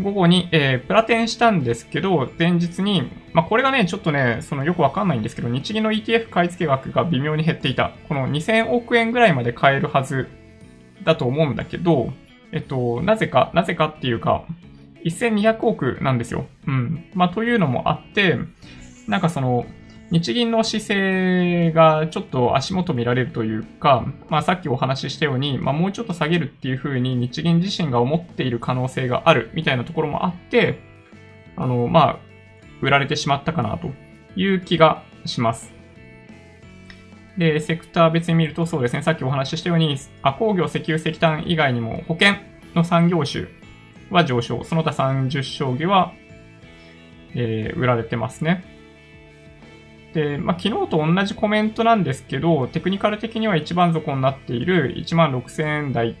午後に、えー、プラテンしたんですけど、前日に、まあ、これがね、ちょっとね、そのよくわかんないんですけど、日銀の ETF 買い付け額が微妙に減っていた。この2000億円ぐらいまで買えるはずだと思うんだけど、えっと、なぜか、なぜかっていうか、1200億なんですよ。うん。まあ、というのもあって、なんかその、日銀の姿勢がちょっと足元見られるというか、まあさっきお話ししたように、まあもうちょっと下げるっていうふうに日銀自身が思っている可能性があるみたいなところもあって、あの、まあ、売られてしまったかなという気がします。で、セクター別に見るとそうですね、さっきお話ししたように、あ工業、石油、石炭以外にも保険の産業種は上昇、その他30商業は、えー、売られてますね。で、まあ、昨日と同じコメントなんですけど、テクニカル的には一番底になっている1万6000円台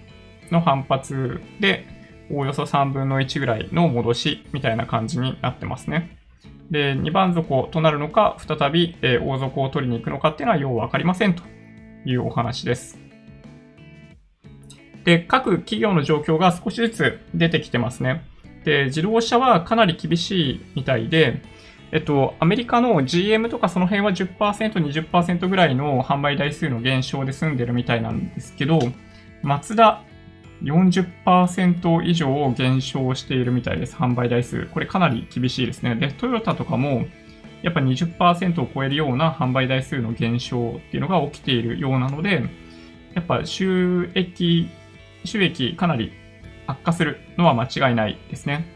の反発で、おおよそ3分の1ぐらいの戻しみたいな感じになってますね。で、2番底となるのか、再び、え大底を取りに行くのかっていうのはようわかりませんというお話です。で、各企業の状況が少しずつ出てきてますね。で、自動車はかなり厳しいみたいで、えっと、アメリカの GM とかその辺は10%、20%ぐらいの販売台数の減少で済んでるみたいなんですけど、マツダ40%以上減少しているみたいです、販売台数。これかなり厳しいですね。で、トヨタとかも、やっぱ20%を超えるような販売台数の減少っていうのが起きているようなので、やっぱ収益、収益かなり悪化するのは間違いないですね。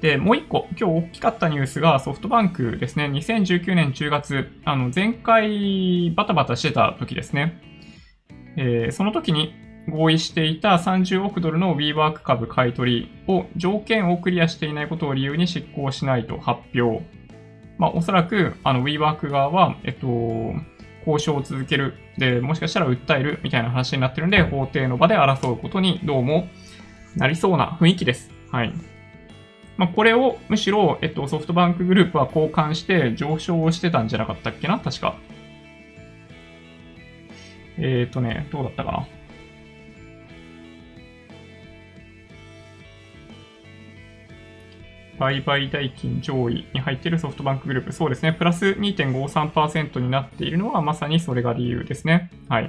で、もう一個、今日大きかったニュースがソフトバンクですね。2019年10月、あの、前回バタバタしてた時ですね。えー、その時に合意していた30億ドルの WeWork 株買い取りを条件をクリアしていないことを理由に執行しないと発表。まあ、おそらく、あの、WeWork 側は、えっと、交渉を続ける。で、もしかしたら訴えるみたいな話になってるんで、法廷の場で争うことにどうもなりそうな雰囲気です。はい。まあ、これをむしろ、えっと、ソフトバンクグループは交換して上昇してたんじゃなかったっけな？確か。えっ、ー、とね、どうだったかな？売買代金上位に入っているソフトバンクグループ。そうですね。プラス2.53%になっているのはまさにそれが理由ですね。はい。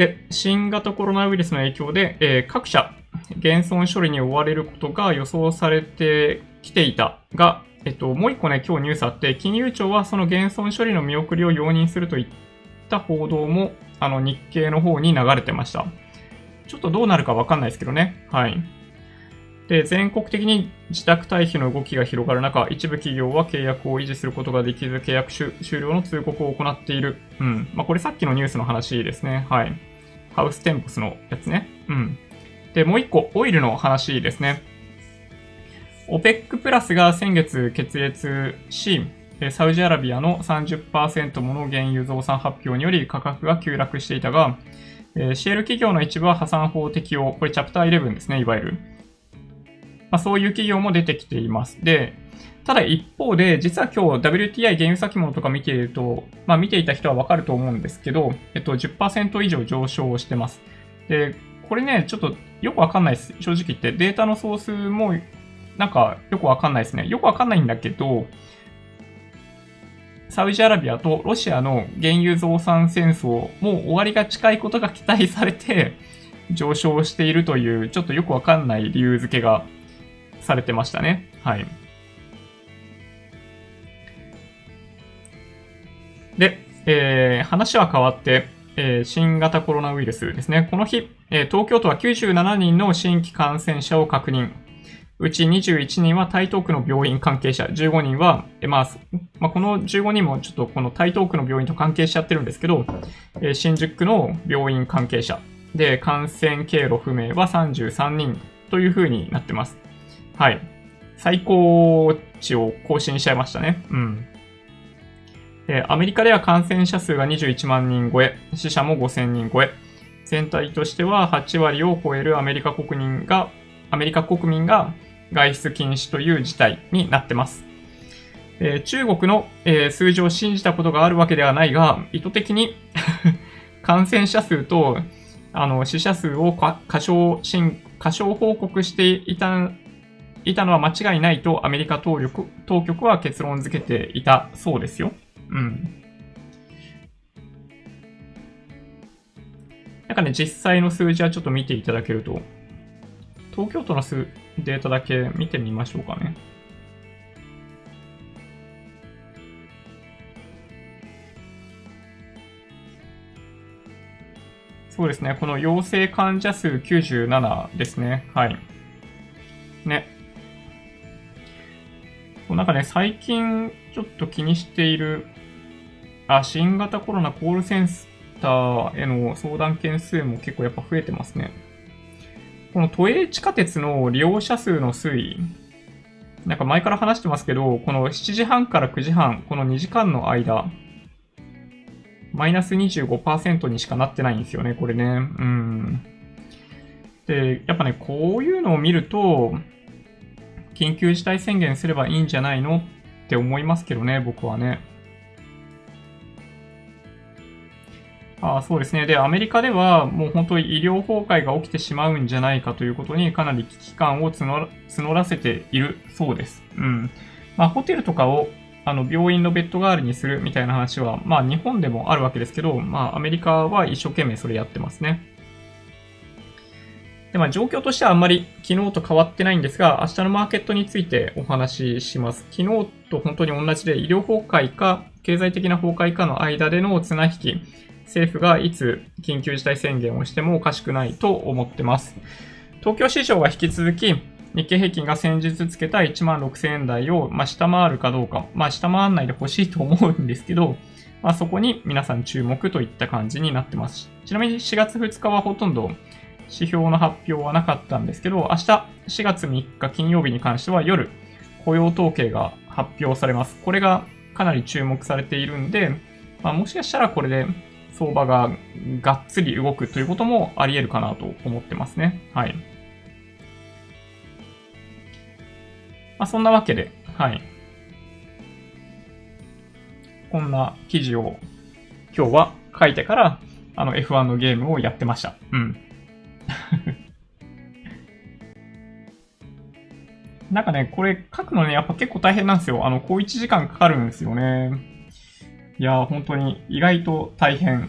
で、新型コロナウイルスの影響で、えー、各社、減損処理に追われることが予想されてきていたが、えっと、もう一個ね、今日ニュースあって、金融庁はその減損処理の見送りを容認するといった報道も、あの、日経の方に流れてました。ちょっとどうなるかわかんないですけどね。はい。で、全国的に自宅退避の動きが広がる中、一部企業は契約を維持することができず、契約終了の通告を行っている。うん。まあ、これさっきのニュースの話ですね。はい。ハウステンポスのやつね。うん。で、もう一個、オイルの話ですね。OPEC プラスが先月決裂し、サウジアラビアの30%もの原油増産発表により価格が急落していたが、シェール企業の一部は破産法適用、これチャプター11ですね、いわゆる。まあ、そういう企業も出てきています。で、ただ一方で、実は今日 WTI 原油先物とか見ていると、まあ見ていた人はわかると思うんですけど、えっと10%以上上昇してます。で、これね、ちょっとよくわかんないです。正直言って。データのソースもなんかよくわかんないですね。よくわかんないんだけど、サウジアラビアとロシアの原油増産戦争も終わりが近いことが期待されて上昇しているというちょっとよくわかんない理由付けがされてましたね。はい。で、えー、話は変わって、えー、新型コロナウイルスですね。この日、えー、東京都は97人の新規感染者を確認。うち21人は台東区の病院関係者、15人は、えまあ、まあ、この15人もちょっとこの台東区の病院と関係しちゃってるんですけど、え新宿区の病院関係者で感染経路不明は33人という風になってます。はい。最高値を更新しちゃいましたね。うん。えアメリカでは感染者数が21万人超え、死者も5000人超え、全体としては8割を超えるアメリカ国民が、アメリカ国民が外出禁止という事態になってます。えー、中国の、えー、数字を信じたことがあるわけではないが、意図的に [laughs] 感染者数とあの死者数を過小過小報告していたいたのは間違いないとアメリカ当局当局は結論付けていたそうですよ。うん。なんかね、実際の数字はちょっと見ていただけると、東京都の数データだけ見てみましょうかね。そうですね。この陽性患者数97ですね。はい。ね。なんかね、最近ちょっと気にしている、あ、新型コロナコールセンターへの相談件数も結構やっぱ増えてますね。この都営地下鉄の利用者数の推移、なんか前から話してますけど、この7時半から9時半、この2時間の間、マイナス25%にしかなってないんですよね、これね。うん。で、やっぱね、こういうのを見ると、緊急事態宣言すればいいんじゃないのって思いますけどね、僕はね。あそうですね。で、アメリカではもう本当に医療崩壊が起きてしまうんじゃないかということにかなり危機感を募らせているそうです。うん。まあ、ホテルとかをあの病院のベッド代わりにするみたいな話は、まあ日本でもあるわけですけど、まあアメリカは一生懸命それやってますね。で、まあ状況としてはあんまり昨日と変わってないんですが、明日のマーケットについてお話しします。昨日と本当に同じで医療崩壊か経済的な崩壊かの間での綱引き、政府がいつ緊急事態宣言をしてもおかしくないと思ってます。東京市場は引き続き日経平均が先日つけた1万6000円台を、まあ、下回るかどうか、まあ、下回らないでほしいと思うんですけど、まあ、そこに皆さん注目といった感じになってます。ちなみに4月2日はほとんど指標の発表はなかったんですけど、明日4月3日金曜日に関しては夜雇用統計が発表されます。これがかなり注目されているんで、まあ、もしかしたらこれで相場ががっつり動くということもあり得るかなと思ってますね。はい。まあ、そんなわけで、はい。こんな記事を今日は書いてから、あの F1 のゲームをやってました。うん。[laughs] なんかね、これ書くのね、やっぱ結構大変なんですよ。あの、こう1時間かかるんですよね。いや本当に意外と大変。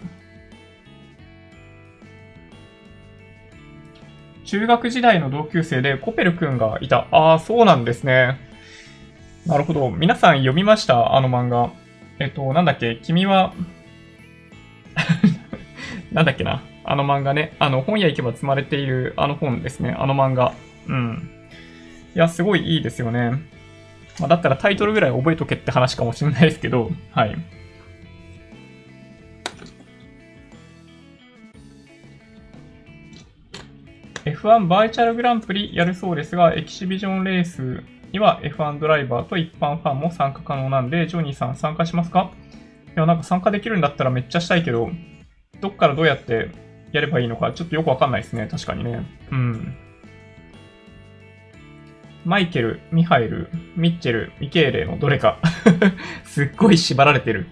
中学時代の同級生でコペル君がいた。ああ、そうなんですね。なるほど。皆さん読みました？あの漫画。えっと、なんだっけ？君は [laughs] なんだっけな？あの漫画ね。あの、本屋行けば積まれているあの本ですね。あの漫画。うん。いや、すごいいいですよね。まあ、だったらタイトルぐらい覚えとけって話かもしれないですけど、はい。F1 バーチャルグランプリやるそうですが、エキシビジョンレースには F1 ドライバーと一般ファンも参加可能なんで、ジョニーさん参加しますか？いや、なんか参加できるんだったらめっちゃしたいけど、どっからどうやってやればいいのかちょっとよくわかんないですね。確かにね。うん。マイケル、ミハエル、ミッチェル、ミケーレのどれか [laughs] すっごい縛られてる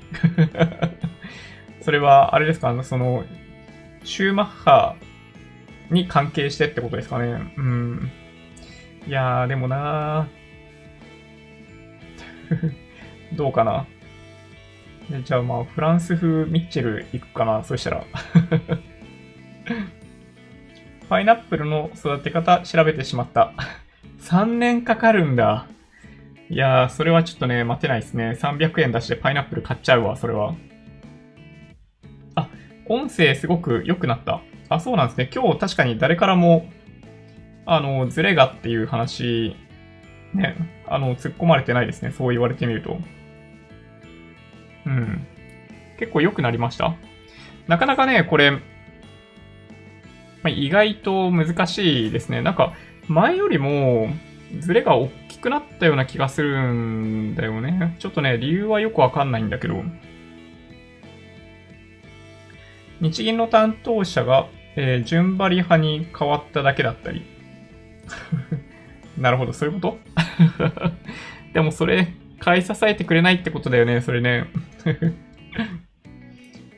[laughs] それは、あれですか？あの、その、シューマッハに関係してってことですかね。うん。いやー、でもなー [laughs] どうかな。じゃあまあ、フランス風ミッチェル行くかな。そしたら [laughs] パイナップルの育て方調べてしまった。3年かかるんだ。いやー、それはちょっとね、待てないですね。300円出してパイナップル買っちゃうわ、それは。あ、音声すごく良くなった。あ、そうなんですね。今日確かに誰からも、あの、ズレがっていう話、ね、あの、突っ込まれてないですね。そう言われてみると。うん。結構良くなりましたなかなかね、これ、ま、意外と難しいですね。なんか、前よりも、ズレが大きくなったような気がするんだよね。ちょっとね、理由はよくわかんないんだけど。日銀の担当者がえー、順張り派に変わっただけだったり。[laughs] なるほど、そういうこと？[laughs] でもそれ、買い支えてくれないってことだよね、それね。[laughs]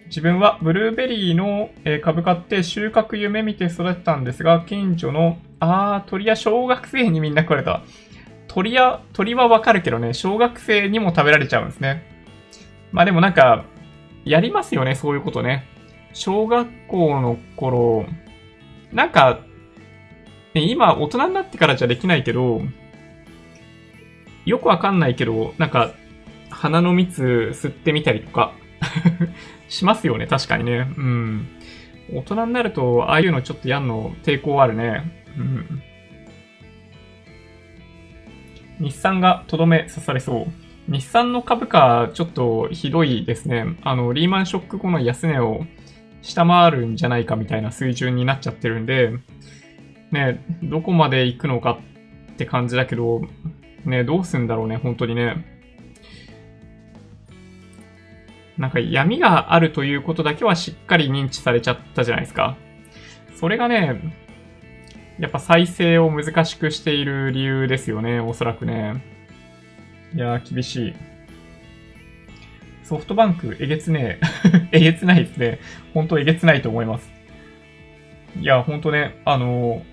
自分はブルーベリーの株買って収穫夢見て育てたんですが、近所の、あー、鳥や小学生にみんな食われた。鳥や、鳥はわかるけどね、小学生にも食べられちゃうんですね。まあでもなんか、やりますよね、そういうことね。小学校の頃、なんか、ね、今大人になってからじゃできないけど、よくわかんないけど、なんか、鼻の蜜吸ってみたりとか [laughs] しますよね、確かにね。うん。大人になると、ああいうのちょっとやんの抵抗あるね。うん。日産がとどめ刺されそう。日産の株価、ちょっとひどいですね。あの、リーマンショック後の安値を下回るんじゃないかみたいな水準になっちゃってるんで、ね、どこまで行くのかって感じだけど、ね、どうすんだろうね、本当にね。なんか闇があるということだけはしっかり認知されちゃったじゃないですか。それがね、やっぱ再生を難しくしている理由ですよね、おそらくね。いやー、厳しい。ソフトバンク、えげつねえ。[laughs] えげつないですね。本当えげつないと思います。いや、本当ね、あの、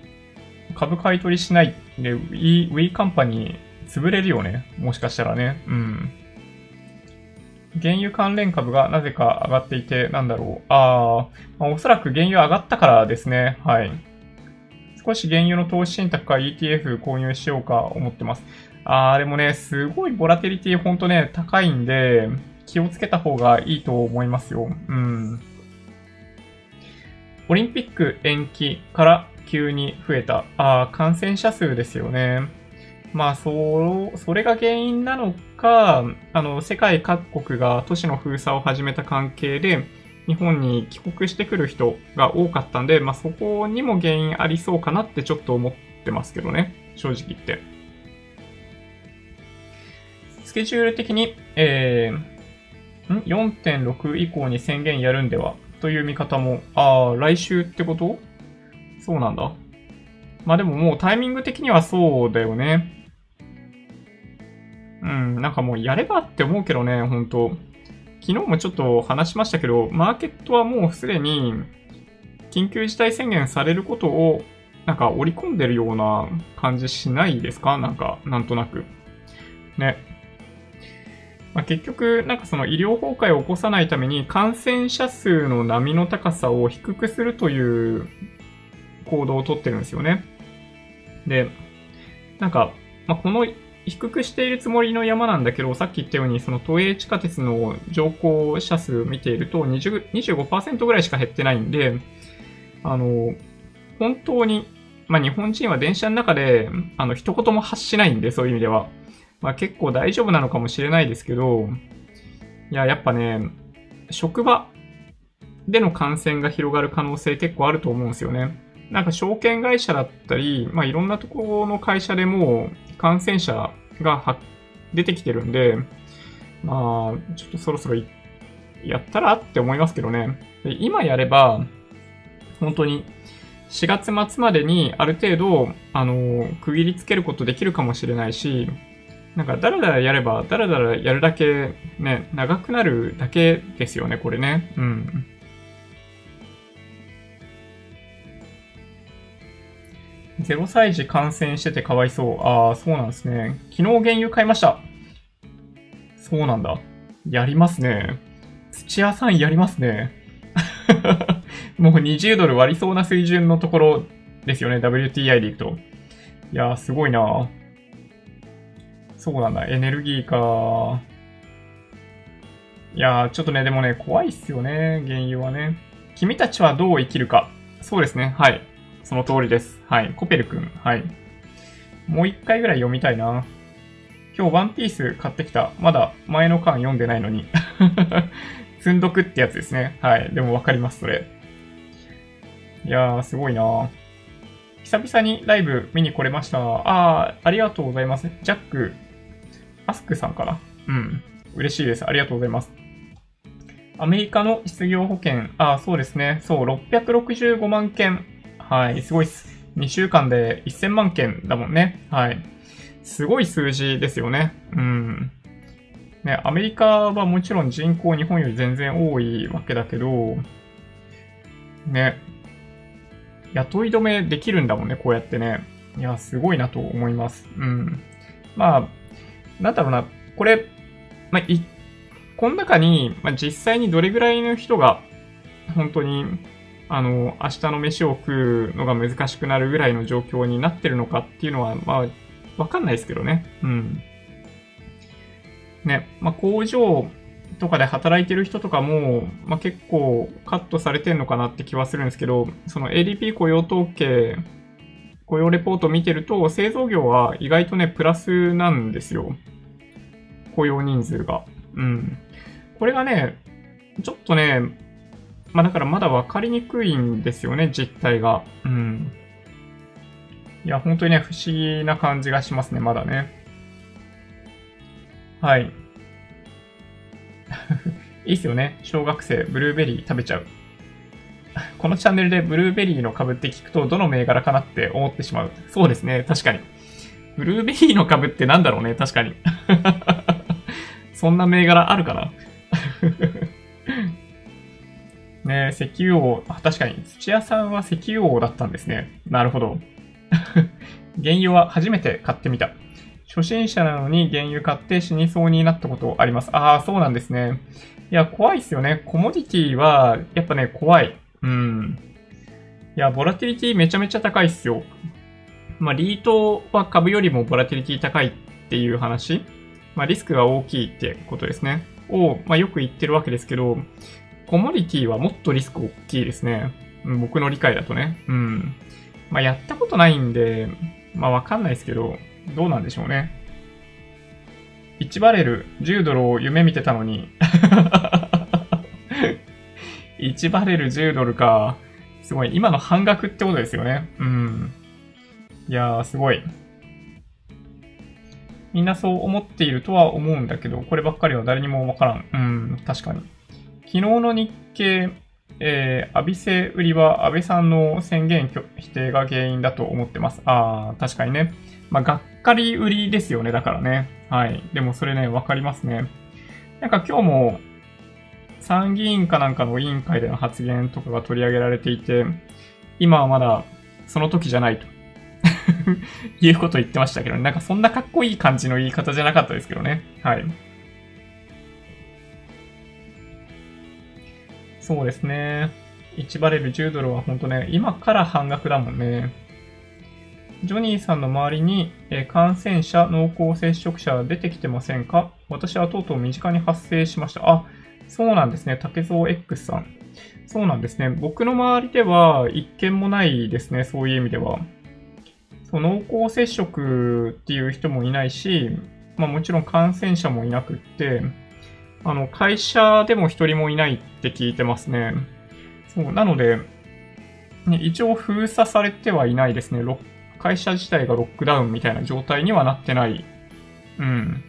株買い取りしないで、ウィー、ウィーカンパニー潰れるよね。もしかしたらね。うん。原油関連株がなぜか上がっていて、なんだろう。ああ、まあ、おそらく原油上がったからですね。はい。少し原油の投資信託か ETF 購入しようか思ってます。ああ、でもね、すごいボラテリティほんとね、高いんで、気をつけた方がいいと思いますよ。うん。オリンピック延期から急に増えた。ああ、感染者数ですよね。まあ、そう、それが原因なのか、あの、世界各国が都市の封鎖を始めた関係で、日本に帰国してくる人が多かったんで、まあ、そこにも原因ありそうかなってちょっと思ってますけどね。正直言って。スケジュール的に、えー、ん ?4.6 以降に宣言やるんでは？という見方も、ああ、来週ってこと？そうなんだ。まあでももうタイミング的にはそうだよね。うん、なんかもうやればって思うけどね、本当昨日もちょっと話しましたけど、マーケットはもうすでに緊急事態宣言されることをなんか織り込んでるような感じしないですか？なんか、なんとなく。ね。まあ、結局、なんかその医療崩壊を起こさないために感染者数の波の高さを低くするという行動をとってるんですよね。で、なんか、まあ、この低くしているつもりの山なんだけど、さっき言ったように、その都営地下鉄の乗降者数を見ていると20、25%ぐらいしか減ってないんで、あの、本当に、まあ、日本人は電車の中で、あの、一言も発しないんで、そういう意味では。まあ、結構大丈夫なのかもしれないですけど、いや、やっぱね、職場での感染が広がる可能性結構あると思うんですよね。なんか証券会社だったり、まあ、いろんなところの会社でも感染者が出てきてるんで、まあ、ちょっとそろそろやったらって思いますけどね。で今やれば、本当に4月末までにある程度、あの、区切りつけることできるかもしれないし、なんか、だらだらやれば、だらだらやるだけ、ね、長くなるだけですよね、これね。うん。0歳児感染しててかわいそう。ああ、そうなんですね。昨日原油買いました。そうなんだ。やりますね。土屋さんやりますね。[laughs] もう20ドル割りそうな水準のところですよね。WTI でいくと。いやー、すごいなそうなんだ。エネルギーかいやー、ちょっとね、でもね、怖いっすよね。原油はね。君たちはどう生きるか。そうですね。はい。その通りです。はい。コペル君。はい。もう一回ぐらい読みたいな。今日ワンピース買ってきた。まだ前の巻読んでないのに。[laughs] 積んどくってやつですね。はい。でもわかります、それ。いやー、すごいな久々にライブ見に来れました。あー、ありがとうございます。ジャック、アスクさんかな？うん。嬉しいです。ありがとうございます。アメリカの失業保険、あ、そうですね。そう、665万件。はい、すごいっす。2週間で1000万件だもんね。はい。すごい数字ですよね。うん。ね、アメリカはもちろん人口日本より全然多いわけだけど、ね、雇い止めできるんだもんね、こうやってね。いや、すごいなと思います。うん。まあ、なんだろうな、これ、まあ、い、この中に、まあ、実際にどれぐらいの人が、本当に、あの、明日の飯を食うのが難しくなるぐらいの状況になってるのかっていうのは、まあ、わかんないですけどね。うん。ね、まあ、工場とかで働いてる人とかも、まあ、結構カットされてんのかなって気はするんですけど、その ADP 雇用統計、雇用レポートを見てると、製造業は意外とね、プラスなんですよ。雇用人数が。うん。これがね、ちょっとね、まあだからまだ分かりにくいんですよね、実態が。うん。いや、本当にね、不思議な感じがしますね、まだね。はい。[laughs] いいっすよね。小学生、ブルーベリー食べちゃう。このチャンネルでブルーベリーの株って聞くと、どの銘柄かなって思ってしまう。そうですね、確かに。ブルーベリーの株ってなんだろうね、確かに。[laughs] そんな銘柄あるかな？[laughs] ね石油王、あ確かに土屋さんは石油王だったんですね。なるほど。[laughs] 原油は初めて買ってみた。初心者なのに原油買って死にそうになったことあります。ああ、そうなんですね。いや、怖いっすよね。コモディティは、やっぱね、怖い。うん。いや、ボラティリティめちゃめちゃ高いっすよ。まあ、リートは株よりもボラティリティ高いっていう話。まあ、リスクが大きいってことですね。を、まあ、よく言ってるわけですけど、コモディティはもっとリスク大きいですね。僕の理解だとね。うん。まあ、やったことないんで、まあ、わかんないですけど、どうなんでしょうね。1バレル10ドルを夢見てたのに1バレル10ドルか。すごい。今の半額ってことですよね。うん。いやー、すごい。みんなそう思っているとは思うんだけど、こればっかりは誰にもわからん。うん、確かに。昨日の日経、えー、アビセ売りは安倍さんの宣言否定が原因だと思ってます。あー、確かにね。まあ、がっかり売りですよね、だからね。はい。でもそれね、わかりますね。なんか今日も参議院かなんかの委員会での発言とかが取り上げられていて、今はまだその時じゃないと [laughs] いうことを言ってましたけど、ね、なんかそんなかっこいい感じの言い方じゃなかったですけどね。はい。そうですね。1バレル10ドルは本当ね、今から半額だもんね。ジョニーさんの周りに、え感染者、濃厚接触者出てきてませんか？私はとうとう身近に発生しました。あ、そうなんですね。竹蔵 X さん。そうなんですね。僕の周りでは一件もないですね。そういう意味では。そう濃厚接触っていう人もいないし、まあもちろん感染者もいなくって、あの、会社でも一人もいないって聞いてますね。そう、なので、ね、一応封鎖されてはいないですね。会社自体がロックダウンみたいな状態にはなってない。うん。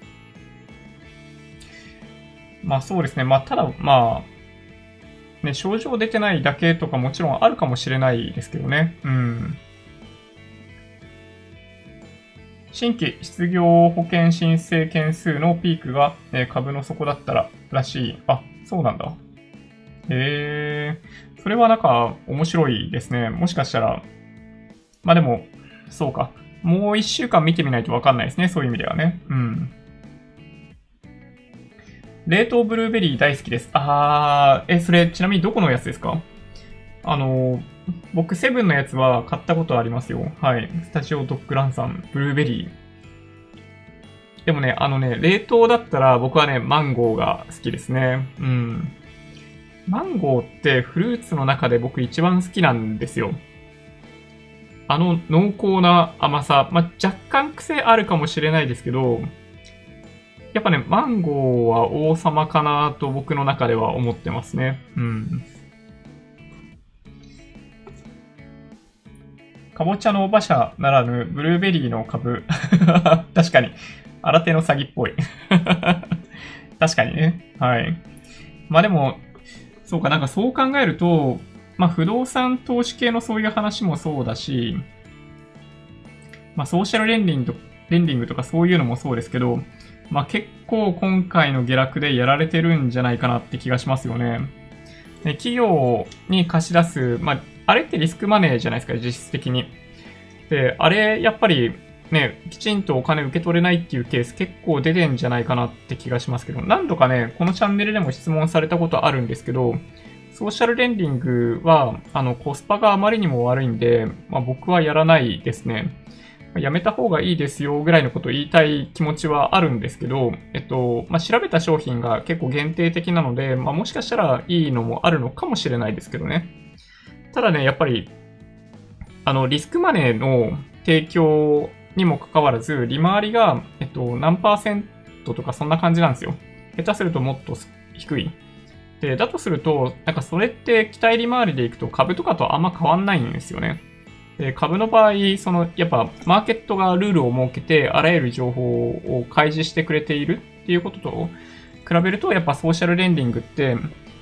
まあそうですね。まあただ、まあ、ね、症状出てないだけとかもちろんあるかもしれないですけどね。うん。新規失業保険申請件数のピークが、え株の底だったららしい。あ、そうなんだ。へえ。それはなんか面白いですね。もしかしたら。まあでも、そうか。もう一週間見てみないとわかんないですね。そういう意味ではね。うん。冷凍ブルーベリー大好きです。あー、え、それちなみにどこのやつですか？あの、僕、セブンのやつは買ったことありますよ。はい。スタジオドッグランさん、ブルーベリー。でもね、あのね、冷凍だったら僕はね、マンゴーが好きですね。うん。マンゴーってフルーツの中で僕一番好きなんですよ。あの濃厚な甘さ、まあ、若干癖あるかもしれないですけど、やっぱね、マンゴーは王様かなと僕の中では思ってますね。うん。かぼちゃの馬車ならぬブルーベリーの株。[laughs] 確かに。新手の詐欺っぽい。[laughs] 確かにね。はい。まあでも、そうか、なんかそう考えると、まあ不動産投資系のそういう話もそうだし、まあソーシャルレンディングとレンディングとかそういうのもそうですけど、まあ結構今回の下落でやられてるんじゃないかなって気がしますよね。で企業に貸し出す、まああれってリスクマネーじゃないですか、実質的に。で、あれ、やっぱり、ね、きちんとお金受け取れないっていうケース結構出てんじゃないかなって気がしますけど、何度かね、このチャンネルでも質問されたことあるんですけど、ソーシャルレンディングは、あの、コスパがあまりにも悪いんで、まあ僕はやらないですね。やめた方がいいですよぐらいのことを言いたい気持ちはあるんですけど、えっと、まあ、調べた商品が結構限定的なので、まあ、もしかしたらいいのもあるのかもしれないですけどね。ただね、やっぱり、あの、リスクマネーの提供にもかかわらず、利回りが、えっと、何パーセントとかそんな感じなんですよ。下手するともっと低い。で、だとすると、なんかそれって期待利回りでいくと株とかとあんま変わんないんですよね。で、株の場合、その、やっぱ、マーケットがルールを設けて、あらゆる情報を開示してくれているっていうことと比べると、やっぱソーシャルレンディングって、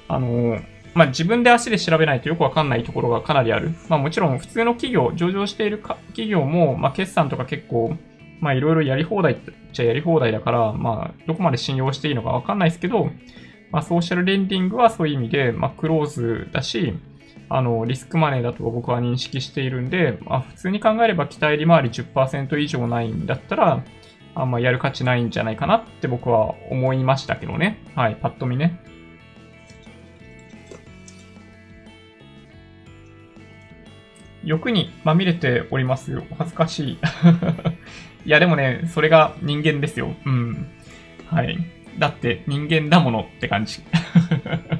あの、まあ、自分で足で調べないとよくわかんないところがかなりある。まあ、もちろん普通の企業、上場している企業も、まあ、決算とか結構、まあ、いろいろやり放題っちゃやり放題だから、まあ、どこまで信用していいのかわかんないですけど、まあ、ソーシャルレンディングはそういう意味で、まあ、クローズだし、あの、リスクマネーだと僕は認識しているんで、まあ、普通に考えれば期待利回り10%以上ないんだったら、あんまやる価値ないんじゃないかなって僕は思いましたけどね。はい、パッと見ね。欲にまみれておりますよ。恥ずかしい。[laughs] いや、でもね、それが人間ですよ。うん。はい。だって人間だものって感じ。[laughs]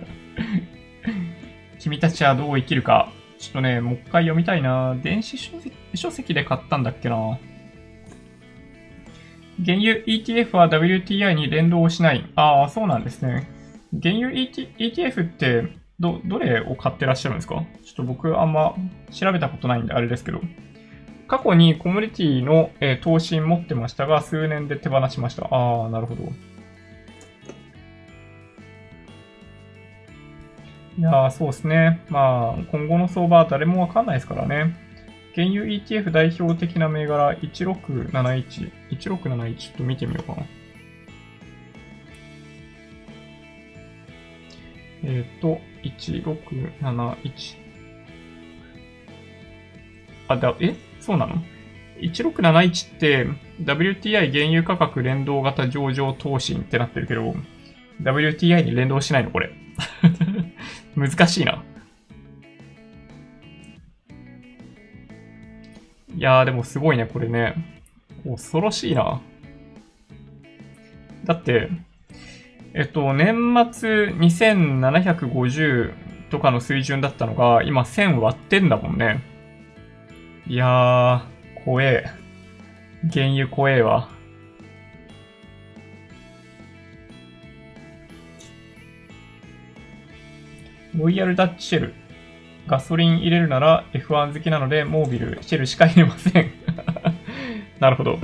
君たちはどう生きるか。ちょっとね、もう一回読みたいな。電子書籍書籍で買ったんだっけな。原油 ETF は WTI に連動しない。ああ、そうなんですね。原油 ETF ってど、どれを買ってらっしゃるんですか？ちょっと僕あんま調べたことないんであれですけど。過去にコミュニティの、えー、投資持ってましたが、数年で手放しました。ああ、なるほど。いやそうですね。まあ、今後の相場は誰もわかんないですからね。原油 ETF 代表的な銘柄1671。1671ちょっと見てみようかな。えっ、ー、と、1671。あ、だ、え？そうなの ?1671 って WTI 原油価格連動型上場投信ってなってるけど、WTI に連動しないのこれ。難しいな。いやーでもすごいね、これね。恐ろしいな。だって、えっと、年末2750とかの水準だったのが、今1000割ってんだもんね。いやー、怖え。原油怖えわ。ロイヤルダッチシェル。ガソリン入れるなら F1 好きなので、モービル、シェルしか入れません。[laughs] なるほど。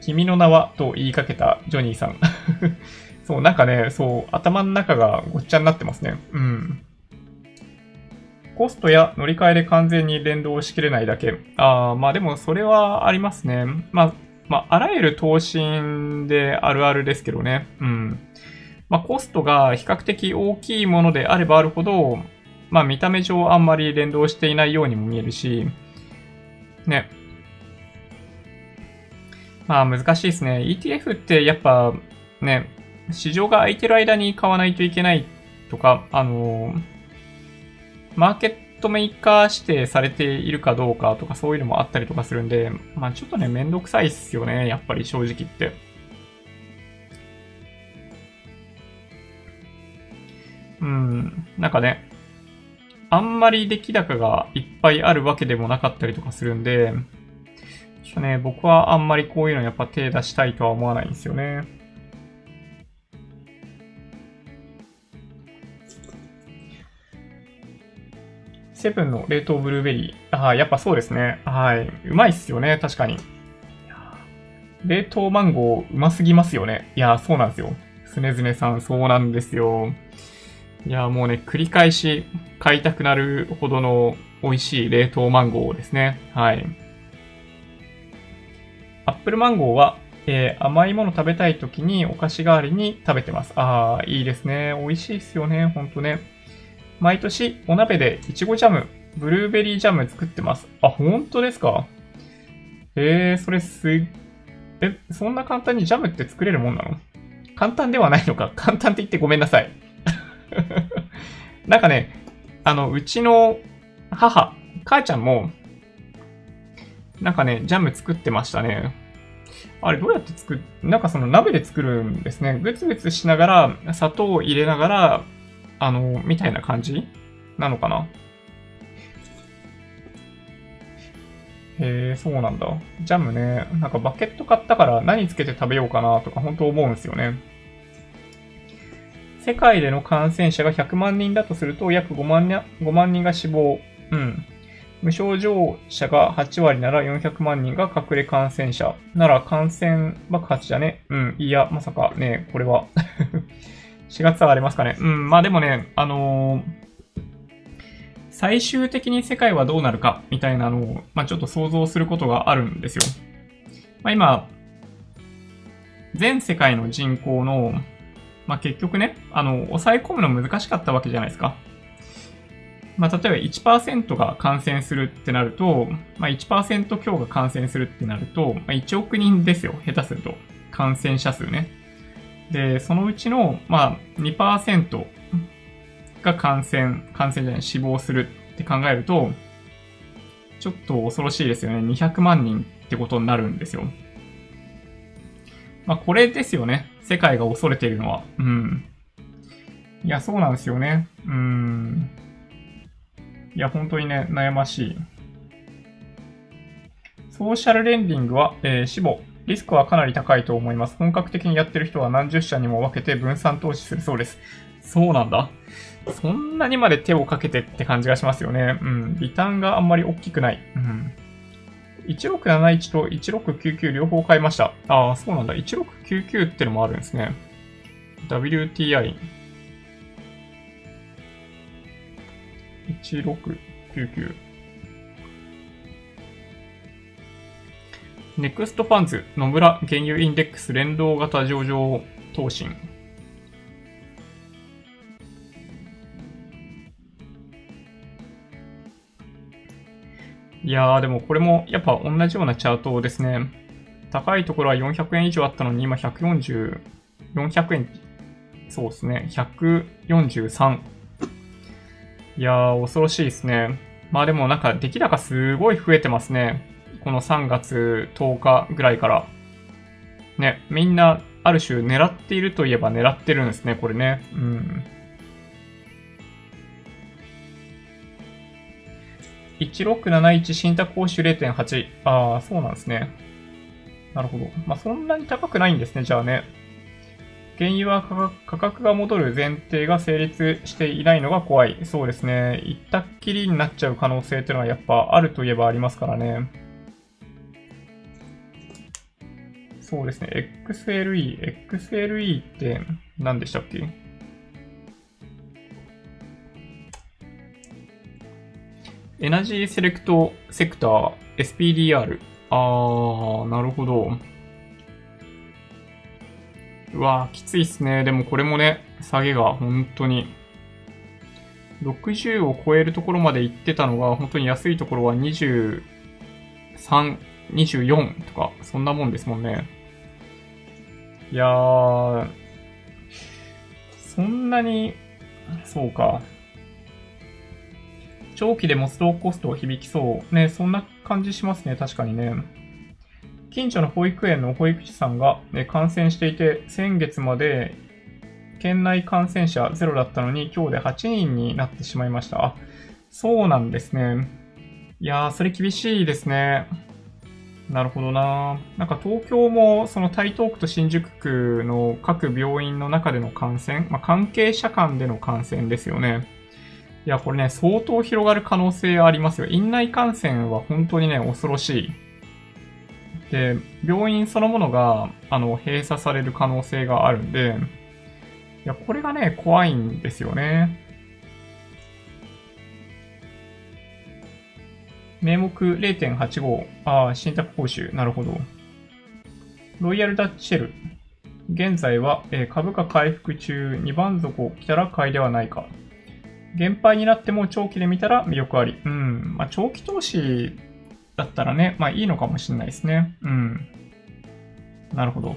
君の名はと言いかけたジョニーさん。[laughs] そう、なんかね、そう、頭の中がごっちゃになってますね。うん。コストや乗り換えで完全に連動しきれないだけ。ああ、まあでもそれはありますね。まあ、まあ、あらゆる投信であるあるですけどね。うん。まあ、コストが比較的大きいものであればあるほど、まあ、見た目上あんまり連動していないようにも見えるし、ね。まあ、難しいですね。ETF ってやっぱ、ね、市場が空いてる間に買わないといけないとか、あの、マーケットメーカー指定されているかどうかとかそういうのもあったりとかするんで、まあちょっとね、めんどくさいっすよね、やっぱり正直言って。うん、なんかね、あんまり出来高がいっぱいあるわけでもなかったりとかするんで、ちょっとね、僕はあんまりこういうのやっぱ手出したいとは思わないんですよね。セブンの冷凍ブルーベリー。ああ、やっぱそうですね。はい。うまいっすよね、確かに。冷凍マンゴーうますぎますよね。いや、そうなんですよ。スネズネさん、そうなんですよ。いや、もうね、繰り返し買いたくなるほどの美味しい冷凍マンゴーですね。はい。アップルマンゴーは、えー、甘いもの食べたい時にお菓子代わりに食べてます。ああ、いいですね。美味しいっすよね。ほんとね。毎年お鍋でいちごジャム、ブルーベリージャム作ってます。あ、本当ですか？えー、それす、え、そんな簡単にジャムって作れるもんなの？簡単ではないのか簡単って言ってごめんなさい。[laughs] なんかね、あの、うちの母、母ちゃんも、なんかね、ジャム作ってましたね。あれどうやって作る、なんかその鍋で作るんですね。ぐつぐつしながら、砂糖を入れながら、あの、みたいな感じなのかなへえ、そうなんだ。ジャムね、なんかバケット買ったから何つけて食べようかなとか本当思うんですよね。世界での感染者が100万人だとすると、約5万人 ,5 万人が死亡。うん。無症状者が8割なら400万人が隠れ感染者。なら感染爆発だね？うん。いや、まさかね、これは [laughs] 4月はありますかね。うん。まあでもね、あのー、最終的に世界はどうなるかみたいなのを、まあちょっと想像することがあるんですよ。まあ今、全世界の人口の、まあ、結局ね、あの、抑え込むの難しかったわけじゃないですか。まあ、例えば1%が感染するってなると、まあ、1%強が感染するってなると、まあ、1億人ですよ、下手すると。感染者数ね。で、そのうちの、まあ、2%が感染、感染じゃない、死亡するって考えると、ちょっと恐ろしいですよね。200万人ってことになるんですよ。まあ、これですよね。世界が恐れているのは。うん。いや、そうなんですよね。うん。いや、本当にね、悩ましい。ソーシャルレンディングは、えー、死亡。リスクはかなり高いと思います。本格的にやってる人は何十社にも分けて分散投資するそうです。そうなんだ。そんなにまで手をかけてって感じがしますよね。うん。リターンがあんまり大きくない。うん。1671と1699両方買いました。ああ、そうなんだ。1699ってのもあるんですね。WTI。1699。ネクストファンズ野村原油インデックス連動型上場投信。いやー、でもこれもやっぱ同じようなチャートですね。高いところは400円以上あったのに、今140、400円、そうですね、143。いやー、恐ろしいですね。まあでもなんか出来高すごい増えてますね。この3月10日ぐらいから。ね、みんなある種狙っているといえば狙ってるんですね、これね。うん。1671信託報酬0.8。ああ、そうなんですね。なるほど。まあ、そんなに高くないんですね、じゃあね。原油は価格が戻る前提が成立していないのが怖い。そうですね。行ったっきりになっちゃう可能性っていうのはやっぱあるといえばありますからね。そうですね。XLE。XLE って何でしたっけ？エナジーセレクトセクター SPDR。あー、なるほど。うわー、きついっすね。でもこれもね、下げが本当に。60を超えるところまで行ってたのが、本当に安いところは23、24とか、そんなもんですもんね。いやー、そんなに、そうか。長期でもスローコストを響きそう。ね、そんな感じしますね、確かにね。近所の保育園の保育士さんが、ね、感染していて、先月まで県内感染者ゼロだったのに、今日で8人になってしまいました。あ、そうなんですね。いやー、それ厳しいですね。なるほどな。なんか東京もその台東区と新宿区の各病院の中での感染、まあ、関係者間での感染ですよね。いや、これね、相当広がる可能性ありますよ。院内感染は本当にね、恐ろしい。で、病院そのものが、あの、閉鎖される可能性があるんで、いや、これがね、怖いんですよね。名目0.85。ああ、信託報酬。なるほど。ロイヤルダッチシェル。現在は、えー、株価回復中、2番底来たら買いではないか。減配になっても長期で見たら魅力あり。うん。まあ、長期投資だったらね、まあいいのかもしれないですね。うん。なるほど。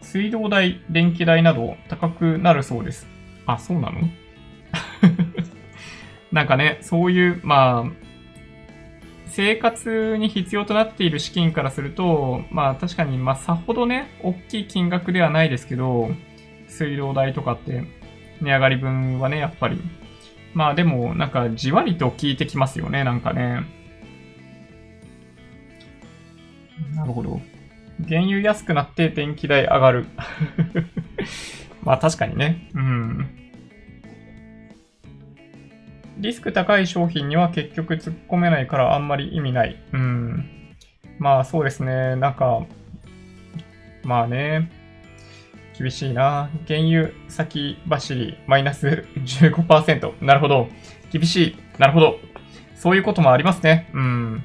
水道代、電気代など高くなるそうです。あ、そうなの？[laughs] なんかね、そういう、まあ、生活に必要となっている資金からすると、まあ確かに、まあさほどね、大きい金額ではないですけど、水道代とかって値上がり分はね、やっぱり。まあでも、なんかじわりと効いてきますよね、なんかね。なるほど。原油安くなって電気代上がる。[laughs] まあ確かにね。うん。リスク高い商品には結局突っ込めないからあんまり意味ない。うん。まあそうですね。なんか、まあね。厳しいな。原油先走りマイナス15%。なるほど。厳しい。なるほど。そういうこともありますね。うん。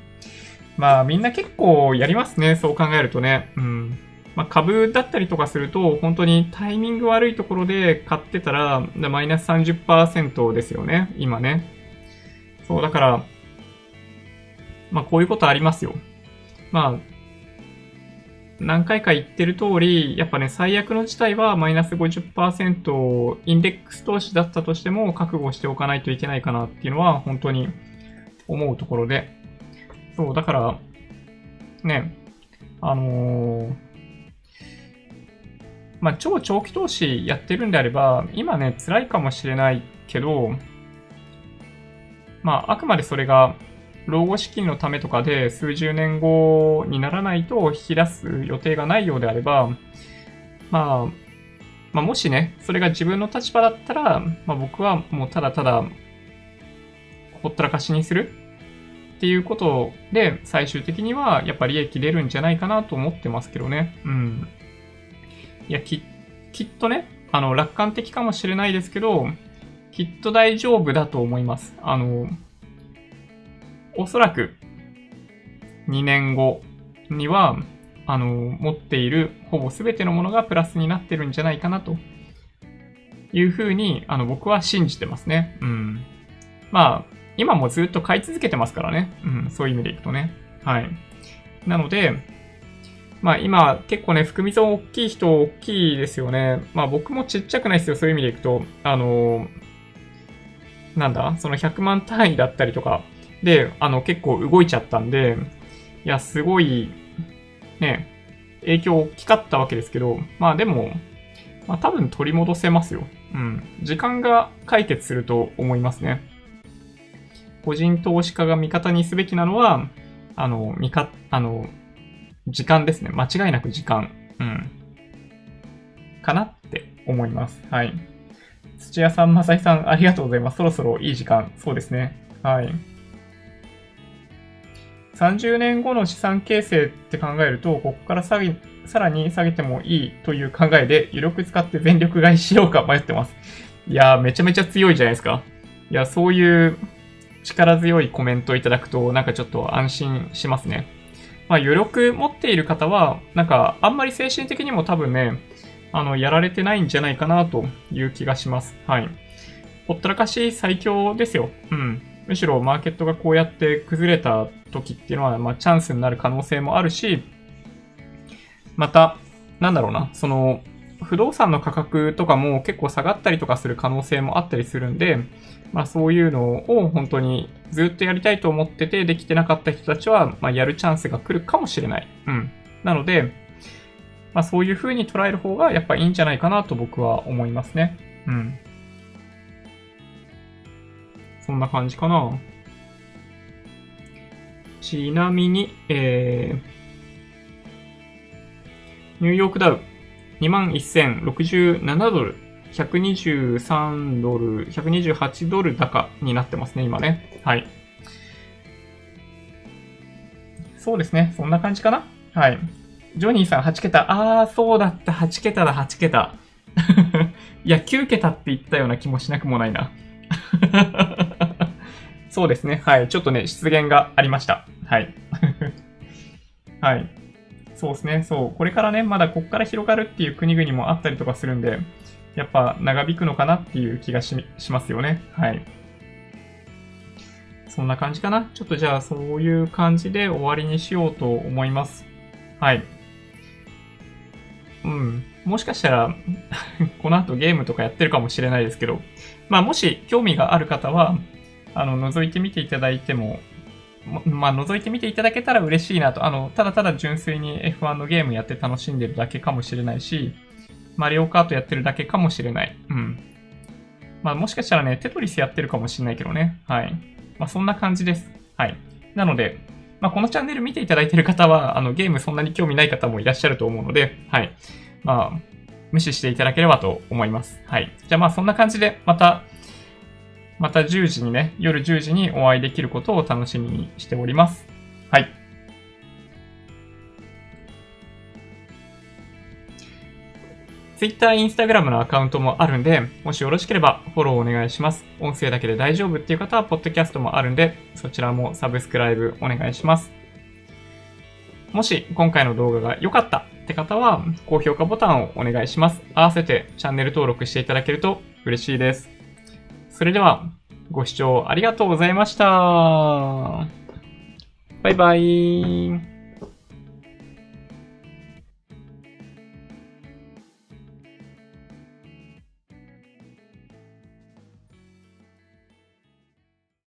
まあみんな結構やりますね、そう考えるとね。うん。まあ、株だったりとかすると、本当にタイミング悪いところで買ってたら、マイナス30%ですよね、今ね。そう、だから、まあこういうことありますよ。まあ、何回か言ってる通り、やっぱね、最悪の事態はマイナス50%インデックス投資だったとしても覚悟しておかないといけないかなっていうのは本当に思うところで。そう、だから、ね、あのー、まあ、超長期投資やってるんであれば、今ね、辛いかもしれないけど、まあ、あくまでそれが老後資金のためとかで数十年後にならないと引き出す予定がないようであれば、まあ、まあ、もしね、それが自分の立場だったら、まあ、僕はもうただただ、ほったらかしにするっていうことで、最終的にはやっぱり利益出るんじゃないかなと思ってますけどね。うん。いや、き、きっとね、あの、楽観的かもしれないですけど、きっと大丈夫だと思います。あの、おそらく2年後には、あの、持っているほぼ全てのものがプラスになってるんじゃないかなというふうに、あの、僕は信じてますね。うん。まあ、今もずっと買い続けてますからね。うん、そういう意味でいくとね。はい。なので、まあ今結構ね、含み損大きい人大きいですよね。まあ僕もちっちゃくないですよ、そういう意味でいくと。あのなんだその100万単位だったりとか、で、あの、結構動いちゃったんで、いや、すごい、ね、影響大きかったわけですけど、まあでも、まあ多分取り戻せますよ。うん。時間が解決すると思いますね。個人投資家が味方にすべきなのは、あの、味方、あの、時間ですね。間違いなく時間。うん。かなって思います。はい。土屋さん、まささん、ありがとうございます。そろそろいい時間。そうですね。はい。30年後の資産形成って考えると、ここから下げ、さらに下げてもいいという考えで、余力使って全力買いしようか迷ってます。いやー、めちゃめちゃ強いじゃないですか。いや、そういう力強いコメントをいただくと、なんかちょっと安心しますね。まあ、余力持っている方は、なんか、あんまり精神的にも多分ね、あの、やられてないんじゃないかなという気がします。はい。ほったらかし最強ですよ。うん。むしろマーケットがこうやって崩れた時っていうのは、まあ、チャンスになる可能性もあるし、また、なんだろうな、その、不動産の価格とかも結構下がったりとかする可能性もあったりするんで、まあそういうのを本当にずっとやりたいと思っててできてなかった人たちは、まあやるチャンスが来るかもしれない。うん。なので、まあそういう風に捉える方がやっぱいいんじゃないかなと僕は思いますね。うん。そんな感じかな。ちなみに、えー、ニューヨークダウ21,067ドル、123ドル、128ドル高になってますね、今ね。はい。そうですね、そんな感じかな。はい。ジョニーさん8桁。あー、そうだった、8桁だ、8桁。[laughs] いや、9桁って言ったような気もしなくもないな。そうですね。はい。ちょっとね、失言がありました。はい。[laughs] はい。そうですね。そう。これからね、まだこっから広がるっていう国々もあったりとかするんで、やっぱ長引くのかなっていう気がししますよね。はい。そんな感じかな。ちょっとじゃあそういう感じで終わりにしようと思います。はい。うん。もしかしたら [laughs] この後ゲームとかやってるかもしれないですけど、まあもし興味がある方は、あの、覗いてみていただいても、まあ、覗いてみていただけたら嬉しいなと。あの、ただただ純粋に F1 のゲームやって楽しんでるだけかもしれないし、マリオカートやってるだけかもしれない。うん。まあ、もしかしたらね、テトリスやってるかもしれないけどね。はい。まあ、そんな感じです。はい。なので、まあ、このチャンネル見ていただいてる方は、あの、ゲームそんなに興味ない方もいらっしゃると思うので、はい。まあ、無視していただければと思います。はい。じゃあまあ、そんな感じで、また、また10時にね、夜10時にお会いできることを楽しみにしております。はい。Twitter、Instagram のアカウントもあるんで、もしよろしければフォローお願いします。音声だけで大丈夫っていう方は、ポッドキャストもあるんで、そちらもサブスクライブお願いします。もし今回の動画が良かったって方は、高評価ボタンをお願いします。合わせてチャンネル登録していただけると嬉しいです。それでは、ご視聴ありがとうございました。バイバイ。